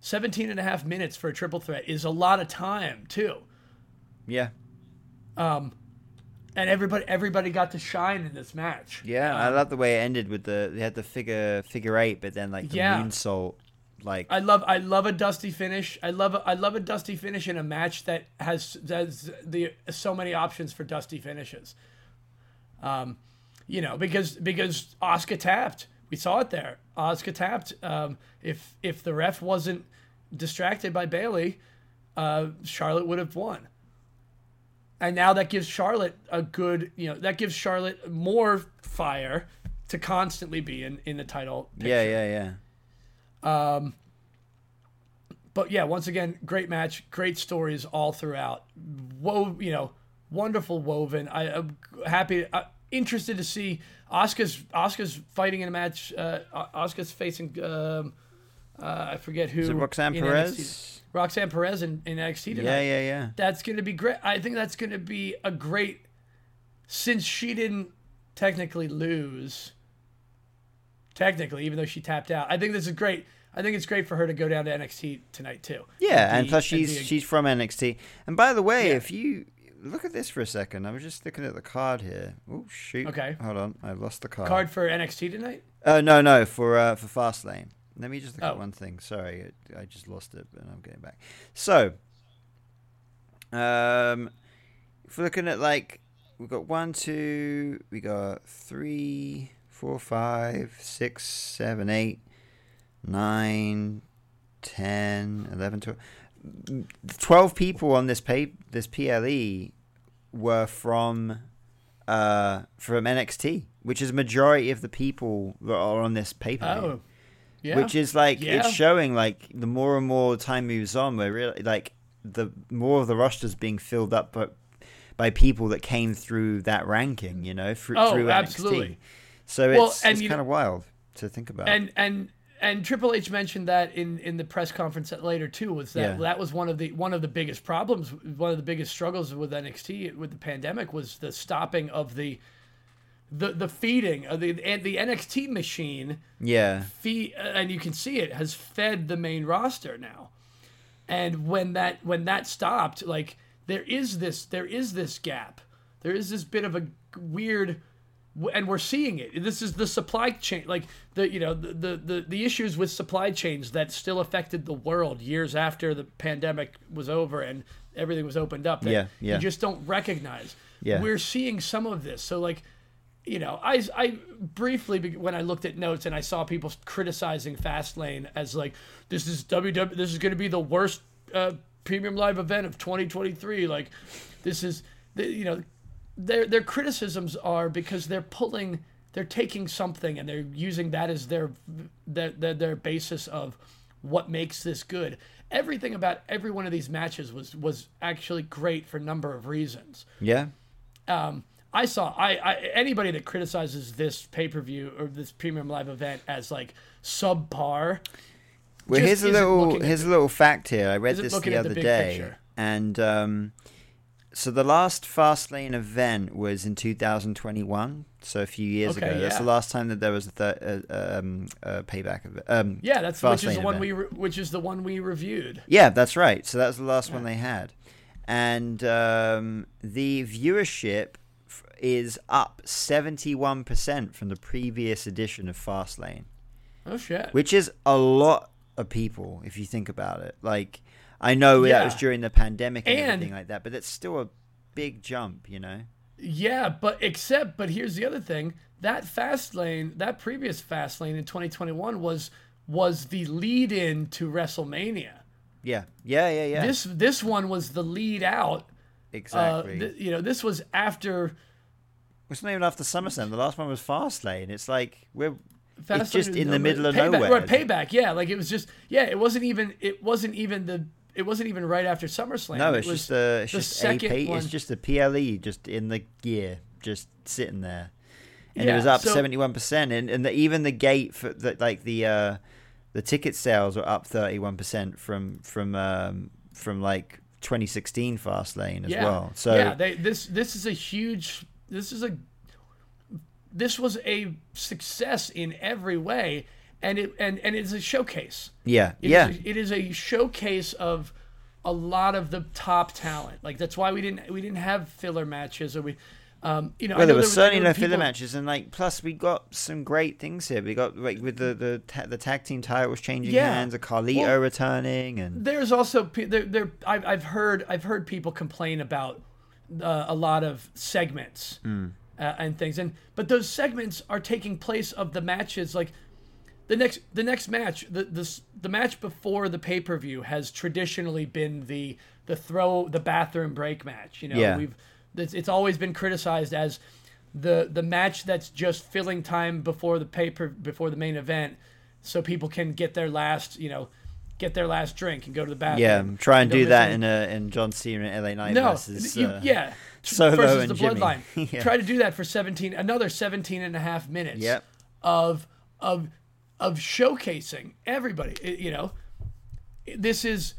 17 and a half minutes for a triple threat is a lot of time too. Yeah. Um, and everybody everybody got to shine in this match Yeah, I love the way it ended with the they had the figure figure eight, but then like the Yeah. moonsault, like I love I love a dusty finish. I love a, I love a dusty finish in a match that has has the so many options for dusty finishes. Um, you know because because Asuka tapped. We saw it there. Asuka tapped. Um, if if the ref wasn't distracted by Bayley, uh, Charlotte would have won. And now that gives Charlotte a good, you know, that gives Charlotte more fire to constantly be in in the title. Picture. yeah, yeah, yeah. Um, but yeah, once again, great match, great stories all throughout. Wo, you know, wonderful woven. I, am happy, uh, interested to see Asuka's Asuka's fighting in a match. Uh, Asuka's facing, um, uh, I forget who. Is it Roxanne Perez? NXT. Roxanne Perez in, in NXT tonight. Yeah, yeah, yeah. That's going to be great. I think that's going to be a great, since she didn't technically lose. Technically, even though she tapped out, I think this is great. I think it's great for her to go down to NXT tonight too. Yeah, and be- plus and she's be a- she's from NXT. And by the way, Yeah. if you look at this for a second, I was just looking at the card here. Oh shoot! Okay. hold on, I lost the card. card for NXT tonight. Oh no, no, for uh, for Fastlane. Let me just look Oh. at one thing. Sorry, I I just lost it, but I'm getting back. So, um, if we're looking at like we've got one, two, we got three, four, five, six, seven, eight, nine, ten, eleven, twelve. Twelve people on this pay this PLE were from uh from NXT, which is majority of the people that are on this paper. Oh, yeah. Which is like Yeah. it's showing like the more and more time moves on, we're really like the more of the roster's being filled up by by people that came through that ranking, you know, through, Oh, through absolutely. NXT. So Well, it's, it's kind of wild to think about. and and and Triple H mentioned that in in the press conference later too was that Yeah. that was one of the one of the biggest problems, one of the biggest struggles with NXT with the pandemic was the stopping of the the the feeding of the and the NXT machine yeah, feed, uh, and you can see it has fed the main roster now. And when that when that stopped, like there is this there is this gap. There is this bit of a weird and we're seeing it. This is the supply chain like the you know the the the, the issues with supply chains that still affected the world years after the pandemic was over and everything was opened up that Yeah, yeah. you just don't recognize. Yeah. We're seeing some of this. So like you know, I, I briefly when I looked at notes and I saw people criticizing Fastlane as like this is WW this is going to be the worst uh, premium live event of 2023 like this is the, you know their their criticisms are because they're pulling they're taking something and they're using that as their their their, their basis of what makes this good. Everything about every one of these matches was was actually great for a number of reasons. Yeah, um, I saw I, I anybody that criticizes this pay per view or this premium live event as like subpar. Well, here's a little here's a little fact here. I read this the at the other day, picture. and um, so the last Fastlane event was in 2021, so a few years Okay, ago. That's the last time that there was a, th- uh, um, a payback of it. Um, Yeah, that's which is the one event. we re- which is the one we reviewed. Yeah, that's right. So that was the last one they had, and um, the viewership is up 71 percent from the previous edition of Fastlane, Oh shit. which is a lot of people if you think about it. Like, I know that was during the pandemic and, And- everything like that, but it's still a big jump, you know. Yeah, but except, but here's the other thing: that Fastlane, that previous Fastlane in 2021 was was the lead in to WrestleMania. Yeah, yeah, yeah, yeah. This this one was the lead out. exactly. Uh, th- you know, this was after it's not even after SummerSlam. The last one was Fastlane. It's like we're it's just in the middle of payback, nowhere. Right, payback. Yeah, like it was just yeah. It wasn't even it wasn't even the it wasn't even right after SummerSlam. No, It it's was just a it's the just second AP. one. It's just the PLE just in the gear, just sitting there, and it was up seventy one percent. And and the, even the gate for the like the uh, the ticket sales were up thirty one percent from from um, from like twenty sixteen Fastlane as yeah. well. So yeah, they, this this is a huge. This is a. This was a success in every way, and it and and it's a showcase. yeah, It is yeah, a- it is a showcase of a lot of the top talent. Like that's why we didn't we didn't have filler matches or we, um, you know. Well, there know was certainly there were no filler matches, and like plus we got some great things here. We got like with the the ta- the tag team titles changing Yeah. hands, a Carlito Well- returning, and There's also there there I've, I've heard I've heard people complain about uh, a lot of segments Hmm. uh, and things, and but those segments are taking place of the matches like. The next, the next match, the the, the match before the pay per view has traditionally been the the throw the bathroom break match. You know, Yeah. we've it's, it's always been criticized as the the match that's just filling time before the paper before the main event, so people can get their last you know get their last drink and go to the bathroom. yeah, try and do that in a in John Cena and LA Knight no, versus you, uh, yeah, Solo versus and the Jimmy. bloodline. Yeah. Try to do that for 17 another 17 and a half minutes Yep. of of of showcasing everybody It- you know this is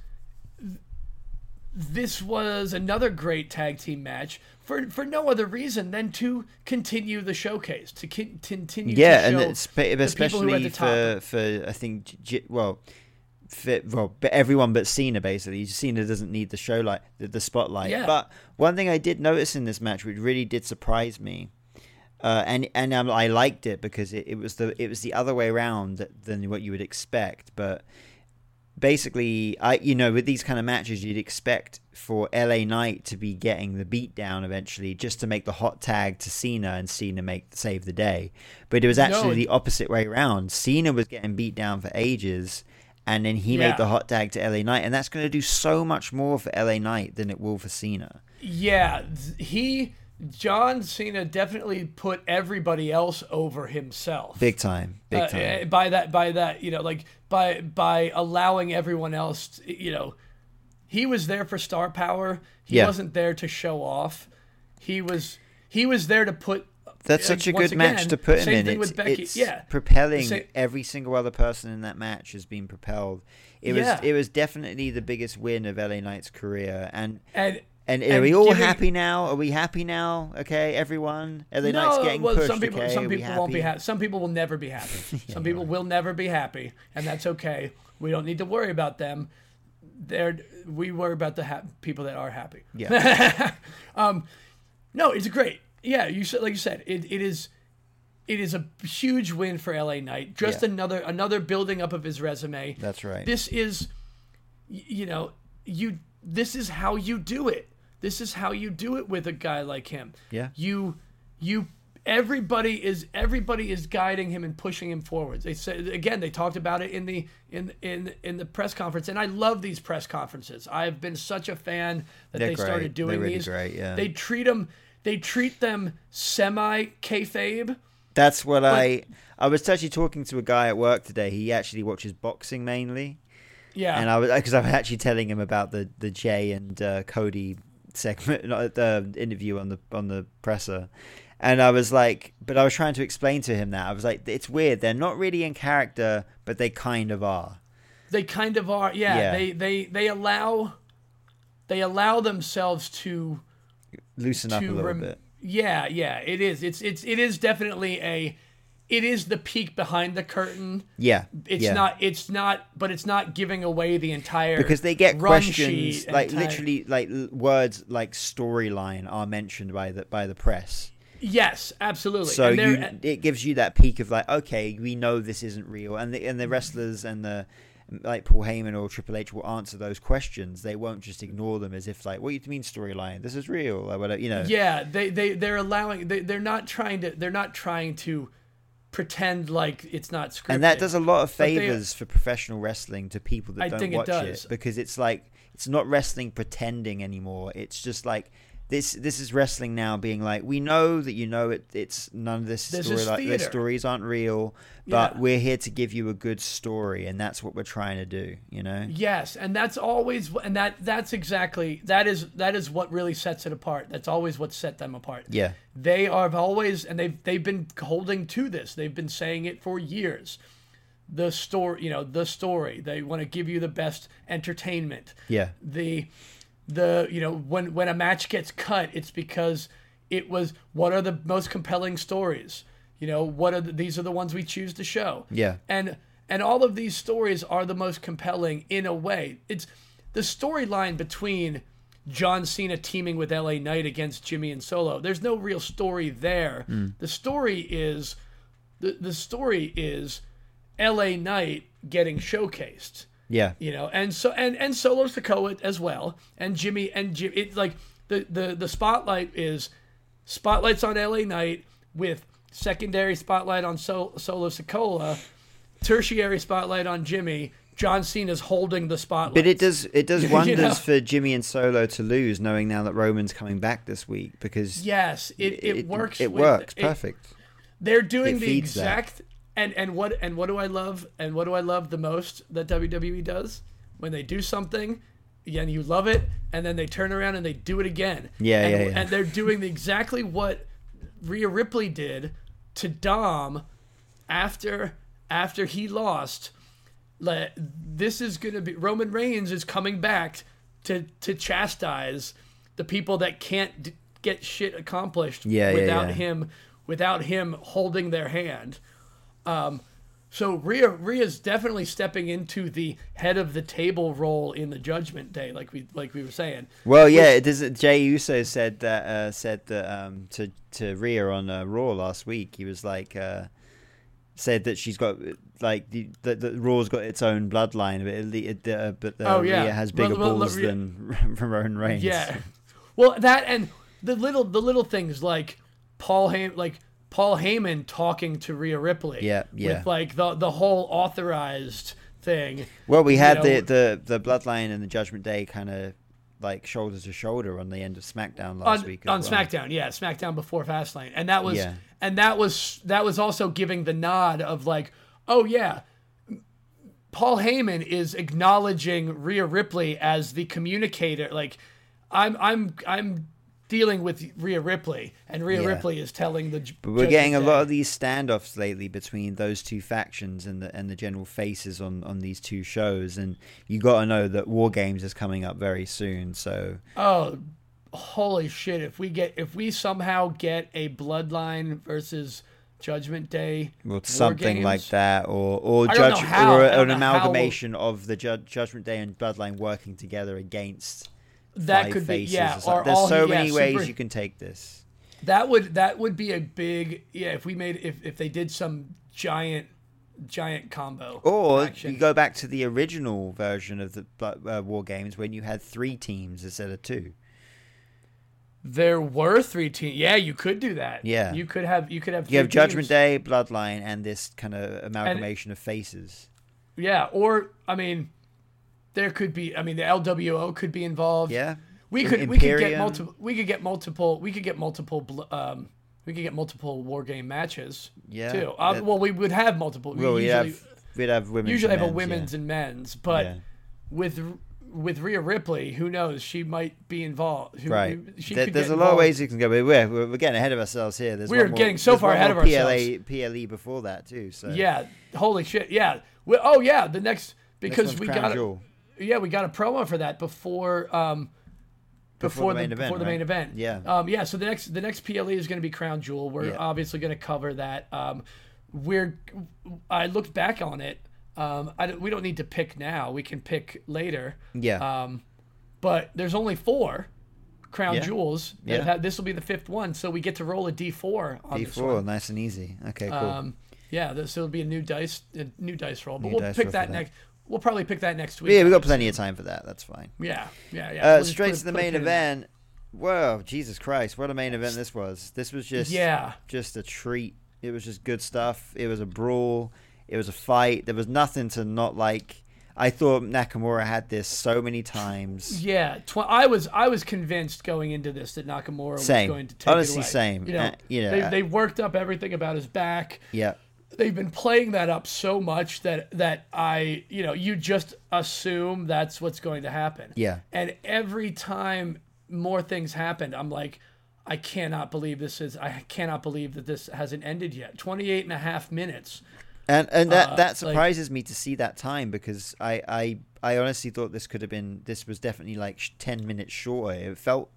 this was another great tag team match for for no other reason than to continue the showcase to con- continue yeah, to and show it's, the people who are at especially for for I think well. For, well, but everyone but Cena basically. Cena doesn't need the show like the, the spotlight. Yeah. But one thing I did notice in this match, which really did surprise me, uh, and and um, I liked it because it, it was the it was the other way around than what you would expect. But basically, I you know with these kind of matches, you'd expect for LA Knight to be getting the beat down eventually, just to make the hot tag to Cena and Cena make save the day. But it was actually No. the opposite way around. Cena was getting beat down for ages. And then he Yeah. made the hot tag to LA Knight, and that's going to do so much more for LA Knight than it will for Cena. Yeah, he John Cena definitely put everybody else over himself. Big time, big Uh, time. uh, by that by that, you know, like by by allowing everyone else, you know, he was there for star power. He Yeah. wasn't there to show off. He was he was there to put That's such a good match to put him in. It's, it's yeah. propelling Sa- every single other person in that match has been propelled. It Yeah. was it was definitely the biggest win of LA Knight's career. And And and, are And we all giving- happy now? Are we happy now? Okay, everyone. LA Knight's getting well, pushed. some people okay, some people won't be happy? Some people will never be happy. some people will never be happy, and that's okay. We don't need to worry about them. They're we worry about the ha- people that are happy. Yeah, um, No, it's great. Yeah, you said like you said, it, it is it is a huge win for LA Knight. Just Yeah. another another building up of his resume. that's right. This is you know, you this is how you do it. This is how you do it with a guy like him. Yeah. You you everybody is everybody is guiding him and pushing him forwards. They said again, they talked about it in the in in in the press conference and I love these press conferences. I've been such a fan that They're they great. started doing They're really these. great, yeah. They treat them they treat them semi kayfabe. That's what I. I was actually talking to a guy at work today. He actually watches boxing mainly. Yeah. and I was because I was actually telling him about the the Jey and uh, Cody segment, not the interview on the on the presser, and I was like, but I was trying to explain to him that I was like, it's weird. They're not really in character, but they kind of are. they kind of are yeah, Yeah. they they they allow they allow themselves to loosen up a little rem- bit. Yeah, yeah, it is. It's it's it is definitely a it is the peek behind the curtain. Yeah, It's yeah. not it's not but it's not giving away the entire because they get questions like entire- literally like words like storyline are mentioned by the by the press. Yes, absolutely. So and you, it gives you that peek of like, okay, we know this isn't real, and the and the wrestlers and the like Paul Heyman or Triple H will answer those questions. They won't just ignore them as if like, what do you mean storyline? This is real, or whatever. You know. Yeah, they they they're allowing they they're not trying to they're not trying to pretend like it's not scripted. and that does a lot of But they- favors for professional wrestling to people that I don't think it watch does. because it's like it's not wrestling pretending anymore. It's just like this. This is wrestling now, being like, we know that you know it. It's none of this This story like the stories aren't real, but Yeah. we're here to give you a good story, and that's what we're trying to do. You know. Yes, and that's always and that that's exactly that is that is what really sets it apart. That's always what set them apart. Yeah. They are always and they've they've been holding to this. They've been saying it for years. The story, you know, the story. They want to give you the best entertainment. Yeah. The the you know when when a match gets cut, it's because it was what are the most compelling stories. You know, what are the, these are the ones we choose to show Yeah. and and all of these stories are the most compelling in a way. It's the storyline between John Cena teaming with LA Knight against Jimmy and Solo. There's no real story there. Hmm. The story is the the story is LA Knight getting showcased Yeah. you know and so and and solo Sikoa as well and jimmy and jim it's like the the the spotlight is spotlights on la knight with secondary spotlight on so, solo Sokola, tertiary spotlight on jimmy john cena's holding the spotlight But it does it does You wonders know? for Jimmy and Solo to lose, knowing now that Roman's coming back this week because yes it, it, works It with- works it- perfect. They're doing It the exact that. And and what and what do I love and what do I love the most that WWE does when they do something and you love it and then they turn around and they do it again. Yeah, and, yeah, yeah. And they're doing exactly what Rhea Ripley did to Dom after after he lost. This is going to be Roman Reigns is coming back to to chastise the people that can't d- get shit accomplished Yeah, yeah, without yeah. him without him holding their hand. Um, so Rhea Rhea's definitely stepping into the head of the table role in the Judgment Day, like we like we were saying. Well, yeah, it does. Jey Uso said that uh, said that um, to to Rhea on uh, Raw last week. He was like uh, said that she's got like the, the, the Raw's got its own bloodline, but it, it, uh, but uh, Oh, yeah. Rhea has bigger well, balls Rhea- than Roman Reigns. Yeah. Well, that and the little the little things like Paul Heyman, like Paul Heyman talking to Rhea Ripley. Yeah, yeah. With like the the whole authorized thing. Well, we you had know, the, the the bloodline and the Judgment Day kind of like shoulder to shoulder on the end of SmackDown last on, week. on well. SmackDown, yeah, SmackDown before Fastlane, and that was Yeah. and that was that was also giving the nod of like, oh yeah, Paul Heyman is acknowledging Rhea Ripley as the communicator. Like, I'm I'm I'm dealing with Rhea Ripley, and Rhea Yeah. Ripley is telling the. But we're getting a lot of these standoffs lately between those two factions and the and the general faces on, on these two shows, and you got to know that War Games is coming up very soon. So Oh, holy shit! If we get if we somehow get a Bloodline versus Judgment Day, well, War something like that, or or judge how- or an know how amalgamation of the Ju- Judgment Day and Bloodline working together against that could be yeah. or. There's all so yeah, many ways super- you can take this. That would that would be a big yeah. If we made if if they did some giant giant combo Or action. you go back to the original version of the uh, War Games when you had three teams instead of two. there were three teams. Yeah, you could do that. Yeah. you could have you could have You have Judgment teams. Day, Bloodline, and this kind of amalgamation of faces. Yeah, or I mean, there could be. I mean, the LWO could be involved. Yeah, we could we could get multiple. We could get multiple. We could get multiple. Um, we could get multiple war game matches. Yeah, Too. Uh, well, we would have multiple. We Well, we usually have we'd have women. usually have a women's and men's, but Yeah. with with Rhea Ripley, who knows? She might be involved. Who, right. She There- there's a lot of ways you can go, but we're, we're getting ahead of ourselves here. There's We're more- getting so far ahead of PLA, PLE before that too. So Yeah. Holy shit. Yeah. We, oh yeah. The next Next because one's we got a, Jewel. Yeah we got a promo for that before um Before the main event, before the main event. Yeah. Um, yeah. So the next the next PLE is going to be Crown Jewel. We're Yeah. obviously going to cover that. Um, we're I looked back on it. Um, I we don't need to pick now. We can pick later. Yeah. Um, but there's only four Crown Yeah. Jewels. Yeah. this will be the fifth one, so we get to roll a D4 on D4, one. nice and easy. Okay, cool. Um, yeah, this will be a new dice, a new dice roll. But New we'll pick that, that. next. We'll probably pick that next week. yeah, we got plenty of time for that. That's fine. Yeah, yeah, yeah. Uh, We'll straight put to the main in event. Whoa, Jesus Christ! What a main event this was. This was just Yeah. just a treat. It was just good stuff. It was a brawl. It was a fight. There was nothing to not like. I thought Nakamura had this so many times. Yeah, tw- I was I was convinced going into this that Nakamura Same. was going to take Honestly, it away. same. You know, Uh, you know, they, I- they worked up everything about his back. Yeah, They've been playing that up so much that that I you know you just assume that's what's going to happen. Yeah. And every time more things happened, I'm like, I cannot believe this is. I cannot believe that this hasn't ended yet. 28 and a half minutes. and and that Uh, that like- surprises me to see that time because I I I honestly thought this could have been this was definitely like ten minutes shorter. It felt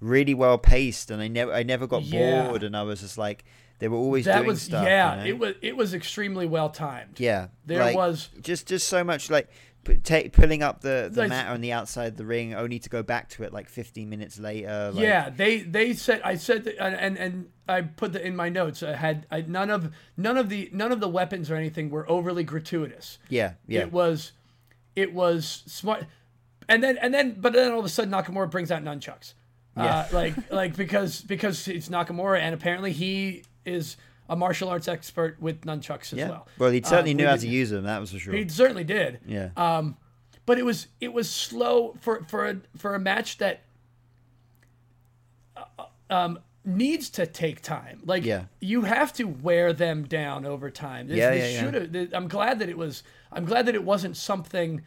really well paced, and I never I never got Yeah. bored, and I was just like they were always That doing was stuff. yeah. you know? It was it was extremely well timed. Yeah, There like, was- just just so much like pu- ta pulling up the the Like- mat on the outside of the ring, only to go back to it like 15 minutes later. Like, yeah, they they said I said that, and and, and I put that in my notes. I had I, none of none of the none of the weapons or anything were overly gratuitous. yeah, yeah, It was it was smart, and then and then but then all of a sudden Nakamura brings out nunchucks. Uh, like like because because it's Nakamura and apparently he is a martial arts expert with nunchucks as yeah. well. Well, he certainly Um, knew how to use them. That was for sure. He certainly did. yeah, Um, but it was it was slow for for a, for a match that uh, um, needs to take time. Like Yeah. you have to wear them down over time. This, Yeah, this yeah, yeah. I'm glad that it was. I'm glad that it wasn't something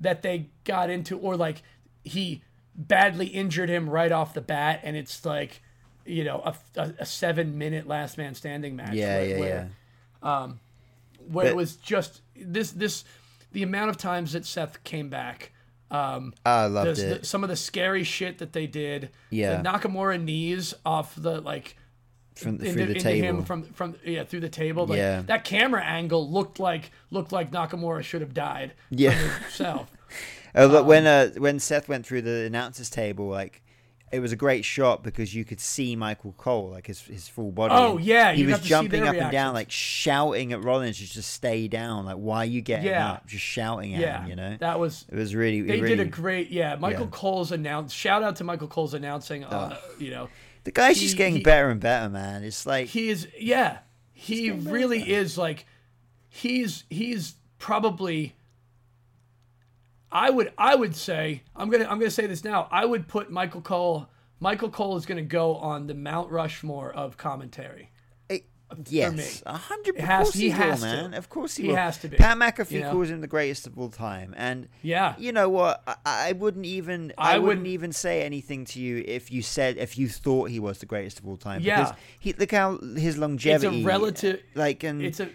that they got into or like he badly injured him right off the bat, and it's like you know a, a, a seven minute last man standing match. yeah, where, yeah, where, yeah. where it was just this this the amount of times that Seth came back. Um, I loved the, it. the- some of the scary shit that they did. Yeah. the Nakamura knees off the like From into, through the into table. him from from yeah through the table. Like, Yeah. that camera angle looked like looked like Nakamura should have died. Yeah. himself. Oh, look, when uh, when Seth went through the announcers table, like it was a great shot because you could see Michael Cole, like his his full body. Oh, and yeah, he was got to see jumping up and down, like shouting at Rollins to just stay down. Like, why are you getting Yeah. up? Just shouting at Yeah, him, you know. that was it was really, they really. did a great yeah. Michael Yeah. Cole's announce shout out to Michael Cole's announcing. Uh, you know the guy's he- just getting he- better and better, man. It's like he is yeah he really is like he's he's probably i would i would say i'm gonna i'm gonna say this now i would put michael cole michael cole is gonna go on the mount rushmore of commentary It, yes, a hundred. Of course he he, has will, to. Of course he, He will. has to be, Pat McAfee you know? calls him the greatest of all time, and yeah you know what? I, I wouldn't even. I, I wouldn't wouldn't- even say anything to you if you said if you thought he was the greatest of all time. Yeah. Because he look how his longevity. It's a relative- Like and it's a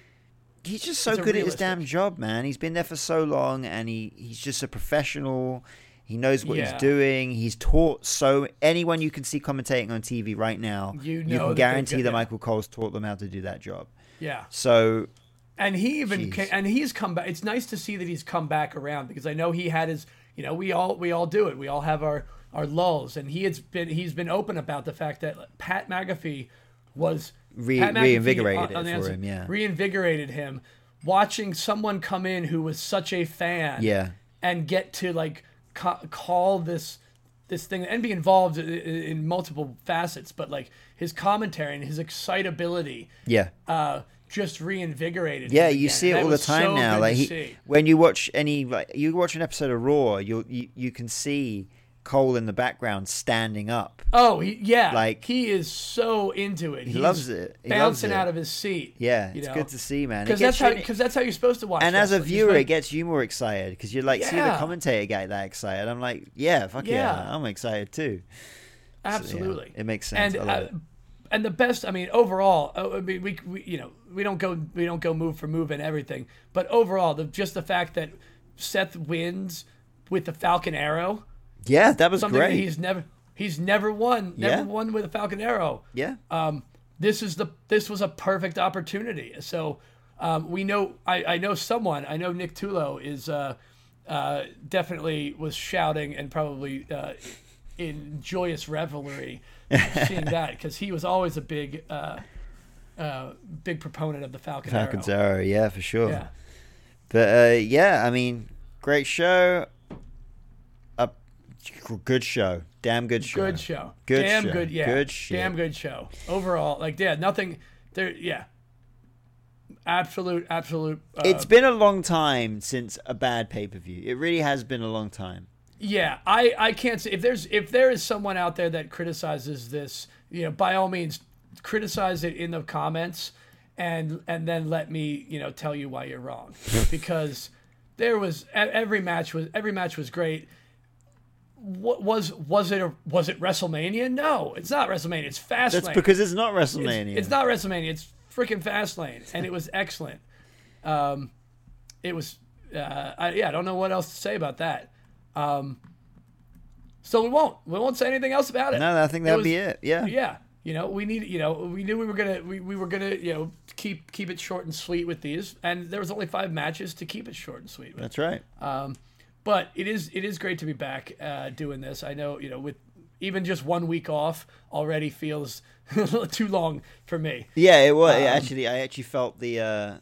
he's just so good at his damn job, man. He's been there for so long, and he he's just a professional. He knows what Yeah. he's doing. He's taught so anyone you can see commentating on TV right now, You know can that guarantee good- that yeah. Michael Cole's taught them how to do that job. yeah So and he even Jeez. ca and he's come back it's nice to see that he's come back around because i know he had his you know we all we all do it we all have our our lulls and he has been he's been open about the fact that pat mcafee was Re- reinvigorated on- on for him, yeah. reinvigorated him watching someone come in who was such a fan Yeah. and get to like ca- call this this thing and be involved i- i- in multiple facets but like his commentary and his excitability yeah. uh, just reinvigorated. Yeah, you see it And all the time so now. Like he, when you watch any, like you watch an episode of Raw, you you you can see Cole in the background standing up. oh, he, yeah, like- he is so into it. He loves it. He loves bouncing it. out of his seat. Yeah, it's know? good to see, man. Because that's how because that's how you're supposed to watch. and as a viewer, like- it gets you more excited because you're like, see the commentator get that excited. I'm like, yeah, fuck yeah, Yeah. I'm excited too. So, yeah, absolutely. it makes sense. And I and the best, I mean, overall, uh, I mean, we, we you know we don't go we don't go move for move and everything, but overall, the just the fact that Seth wins with the Falcon Arrow Yeah, that was Something that he's never he's never won, never Yeah. won with a Falcon Arrow. yeah. um, this is the this was a perfect opportunity. So um, we know I, I know someone I know Nick Tulo is uh, uh, definitely was shouting and probably uh, in joyous revelry seeing that because he was always a big uh, uh, big proponent of the Falcon Falcon's Arrow. Arrow, yeah, for sure. Yeah, But uh, yeah, I mean, great show. Good show. Damn good show. good show. Good damn show. good. Yeah, Good shit. damn good show. Overall, like yeah, nothing there. Yeah, absolute, absolute. Uh, It's been a long time since a bad pay per view. It really has been a long time. Yeah, I, I can't say if there's if there is someone out there that criticizes this, you know, by all means criticize it in the comments and and then let me, you know, tell you why you're wrong. because there was every match was every match was great. What was was it a, was it WrestleMania? No, it's not WrestleMania. It's Fastlane. That's because it's not WrestleMania. It's, not WrestleMania. It's freaking Fastlane, and it was excellent. Um, it was, uh, I, yeah. I don't know what else to say about that. Um, so we won't. We won't say anything else about it. No, I think that'd was- be it. Yeah. Yeah. You know, we need. You know, we knew we were gonna. We, we were gonna. You know, keep keep it short and sweet with these, and there was only five matches to keep it short and sweet with. That's right. Um, but it is it is great to be back uh, doing this. I know you know with even just one week off already feels too long for me. Yeah, it was. Um, actually, I actually felt the uh,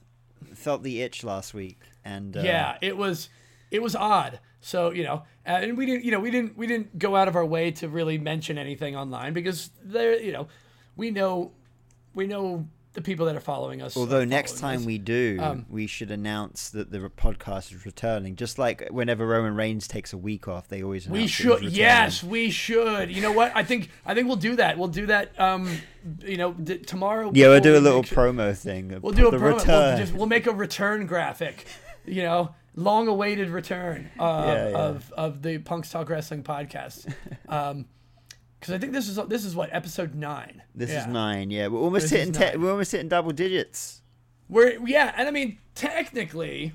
felt the itch last week, and uh, yeah, it was it was odd. So you know, uh, and we didn't you know we didn't we didn't go out of our way to really mention anything online because there you know we know we know the people that are following us. Although next time us. we do, Um, we should announce that the podcast is returning. Just like whenever Roman Reigns takes a week off, they always announce We should. Yes, we should. You know what? I think I think we'll do that. We'll do that. Um, you know, d- tomorrow. Yeah, we'll do a little sure- promo thing. We'll do a promo. return. We'll, just, we'll make a return graphic. You know, long-awaited return uh, Yeah, yeah. of of the Punks Talk Wrestling podcast. Um, because I think this is this is what episode nine. This Yeah. is nine. Yeah, we're almost This hitting. Te- we're almost hitting double digits. We're yeah, and I mean technically,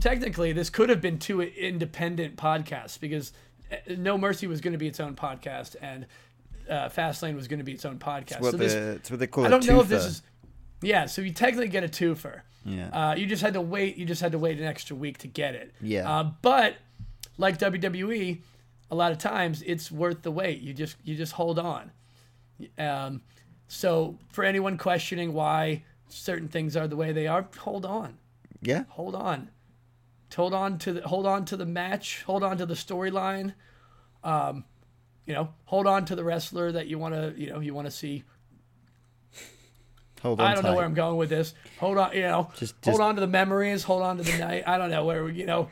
technically this could have been two independent podcasts because uh, No Mercy was going to be its own podcast and uh, Fastlane was going to be its own podcast. It's what, so the, this, it's what they call I don't know if this is yeah. So you technically get a twofer. Yeah. Uh, you just had to wait. You just had to wait an extra week to get it. Yeah. Uh, but like WWE, a lot of times it's worth the wait. You just you just hold on. Um, so for anyone questioning why certain things are the way they are, hold on, yeah. hold on, hold on to the hold on to the match, hold on to the storyline. Um, you know, hold on to the wrestler that you want to you know you want to see Hold on. I don't know where I'm going with this. Hold on, you know, Just- hold on to the memories, hold on to the night. I don't know where we, you know,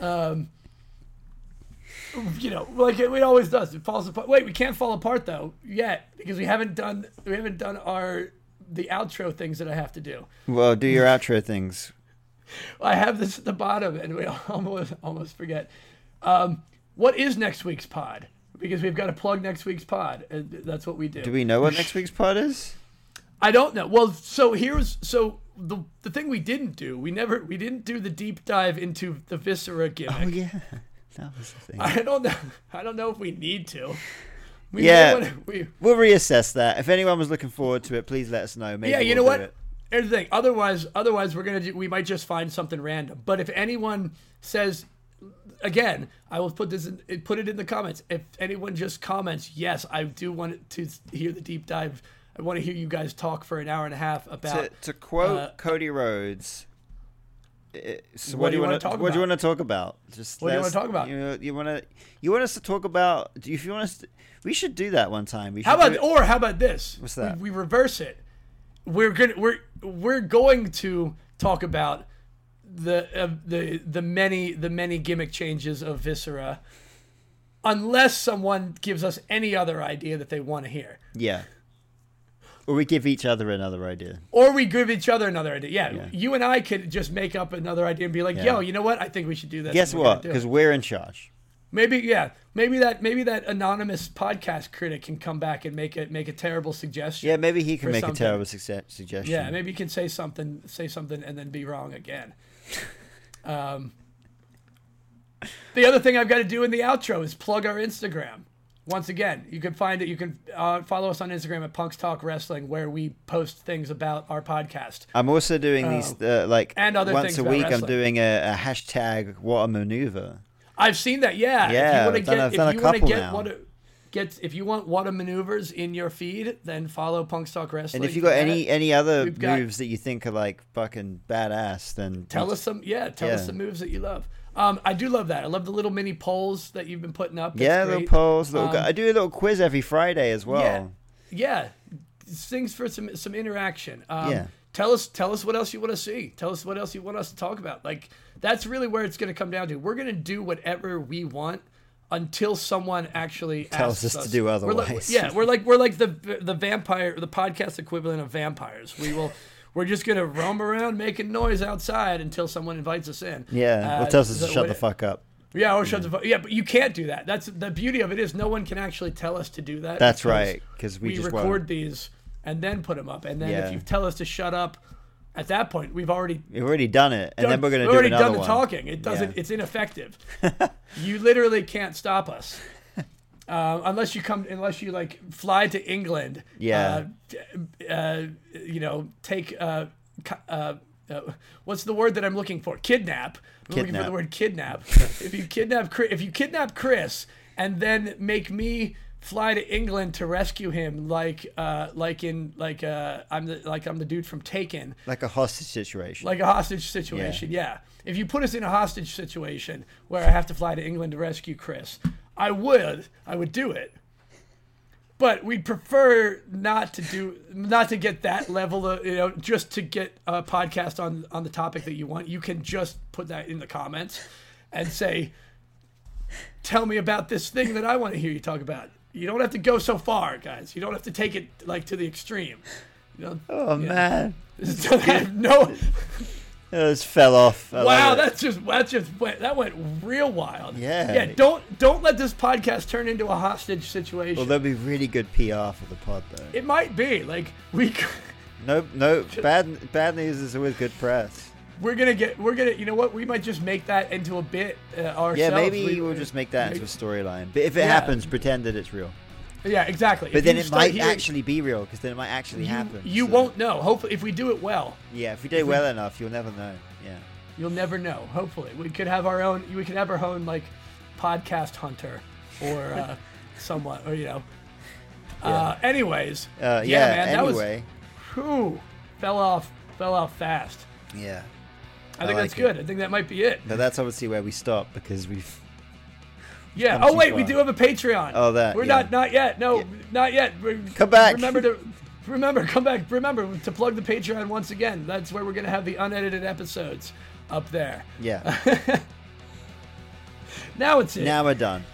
um, you know, like it, it always does. It falls apart. Wait, we can't fall apart though yet because we haven't done we haven't done our the outro things that I have to do. Well, do your outro things. I have this at the bottom, and we almost almost forget. Um, what is next week's pod? Because we've got to plug next week's pod. and That's what we do. Do we know what next week's pod is? I don't know. Well, so here's so the the thing we didn't do. We never we didn't do the deep dive into the viscera gimmick. Oh yeah, that was the thing. I don't know. I don't know if we need to. We yeah, wanna, we, we'll reassess that. If anyone was looking forward to it, please let us know. Maybe yeah, you we'll know do what? it. Here's the thing. Otherwise, otherwise we're gonna do, we might just find something random. But if anyone says, again, I will put this in, put it in the comments. If anyone just comments, yes, I do want to hear the deep dive. I want to hear you guys talk for an hour and a half To, about. to quote uh, Cody Rhodes. So What what, do you want to talk What do you about? want to talk about? Just What do you wanna talk about? You, you want to you want us to talk about? If you want us, to, we should do that one time. We How about or how about this? What's that? We, we reverse it. We're gonna we're we're going to talk about the uh, the the many the many gimmick changes of Viscera, unless someone gives us any other idea that they want to hear, yeah? Or we give each other another idea. or we give each other another idea. Yeah, Yeah. you and I could just make up another idea and be like, Yeah. "Yo, you know what? I think we should do this." Guess what? Because we're in charge. Maybe yeah, maybe that maybe that anonymous podcast critic can come back and make it make a terrible suggestion. Yeah, maybe he can make something. a terrible suggestion. Yeah, maybe you can say something, say something, and then be wrong again. Um, the other thing I've got to do in the outro is plug our Instagram. Once again, you can find it. You can uh, follow us on Instagram at Punks Talk Wrestling, where we post things about our podcast. I'm also doing these uh, like. And other once a week. I'm doing a, a hashtag what a maneuver. I've seen that. Yeah. Yeah, If you want to I've done- get, done a if you want to couple get now. what a, get, if you want what a maneuvers in your feed, then follow Punks Talk Wrestling. And if you got any any other We've got- moves that you think are like fucking badass, then tell us some. Yeah, tell us Yeah. some moves that you love. Um, I do love that. I love the little mini polls that you've been putting up. That's Yeah, great. little polls. Little. Um, I do a little quiz every Friday as well. Yeah, yeah. things for some some interaction. Um, Yeah. Tell us tell us what else you want to see. Tell us what else you want us to talk about. Like that's really where it's going to come down to. We're going to do whatever we want until someone actually Tells asks us to do We're like- otherwise. yeah, we're like we're like the the vampire the podcast equivalent of vampires. We will. We're just gonna roam around making noise outside until someone invites us in. Yeah, Uh, or tells us to shut the fuck up. Yeah, or shut the fuck. Yeah, but you can't do that. That's the beauty of it is no one can actually tell us to do that. That's right, because right, 'cause we just record won't. these and then put them up, and then Yeah. if you tell us to shut up, at that point we've already We've already done it, and done, then we're gonna we've do already done the one. talking. It doesn't. Yeah. It's ineffective. you literally can't stop us. Uh, unless you come, unless you like fly to England, Yeah. uh, uh, you know, take uh, uh, uh, what's the word that I'm looking for? Kidnap. I'm looking for the word kidnap. if you kidnap, Chris, if you kidnap Chris and then make me fly to England to rescue him, like, uh, like in, like, uh, I'm the, like I'm the dude from Taken, Like a hostage situation. like a hostage situation. Yeah. If you put us in a hostage situation where I have to fly to England to rescue Chris, I would. I would do it. But we'd prefer not to do, not to get that level of, you know, just to get a podcast on on the topic that you want. You can just put that in the comments and say, "Tell me about this thing that I want to hear you talk about." You don't have to go so far, guys. You don't have to take it like to the extreme. You know, oh man, I have no. It just fell off. I Wow, that's just that just went that went real wild. Yeah. Yeah. Don't don't let this podcast turn into a hostage situation. Well, that'd be really good PR for the pod, though. it might be like we No, no, bad bad news is always good press. we're gonna get we're gonna you know what we might just make that into a bit uh, ourselves. Yeah, maybe We- we'll just make that into a storyline. But if it Yeah. happens, pretend that it's real. Yeah, exactly. But If then it might hearing- actually be real, because then it might actually you, happen. You so- won't know. Hopefully, if we do it well, Yeah, if we do it well enough, you'll never know. Yeah. you'll never know. Hopefully, we could have our own. We could have our own like podcast hunter or uh, someone or you know. Uh, anyways, Uh, yeah. man, anyway. that was whew, fell off fell off fast. yeah. I think like that's it. good. I think that might be it. But that's obviously where we stop because we've. Yeah. come Oh wait, we do have a Patreon. Oh, that, We're yeah. not not yet. No, Yeah. not yet. Re- Come back. Remember to remember come back. Remember to plug the Patreon once again. That's where we're gonna have the unedited episodes up there. Yeah. Now it's it. now we're done.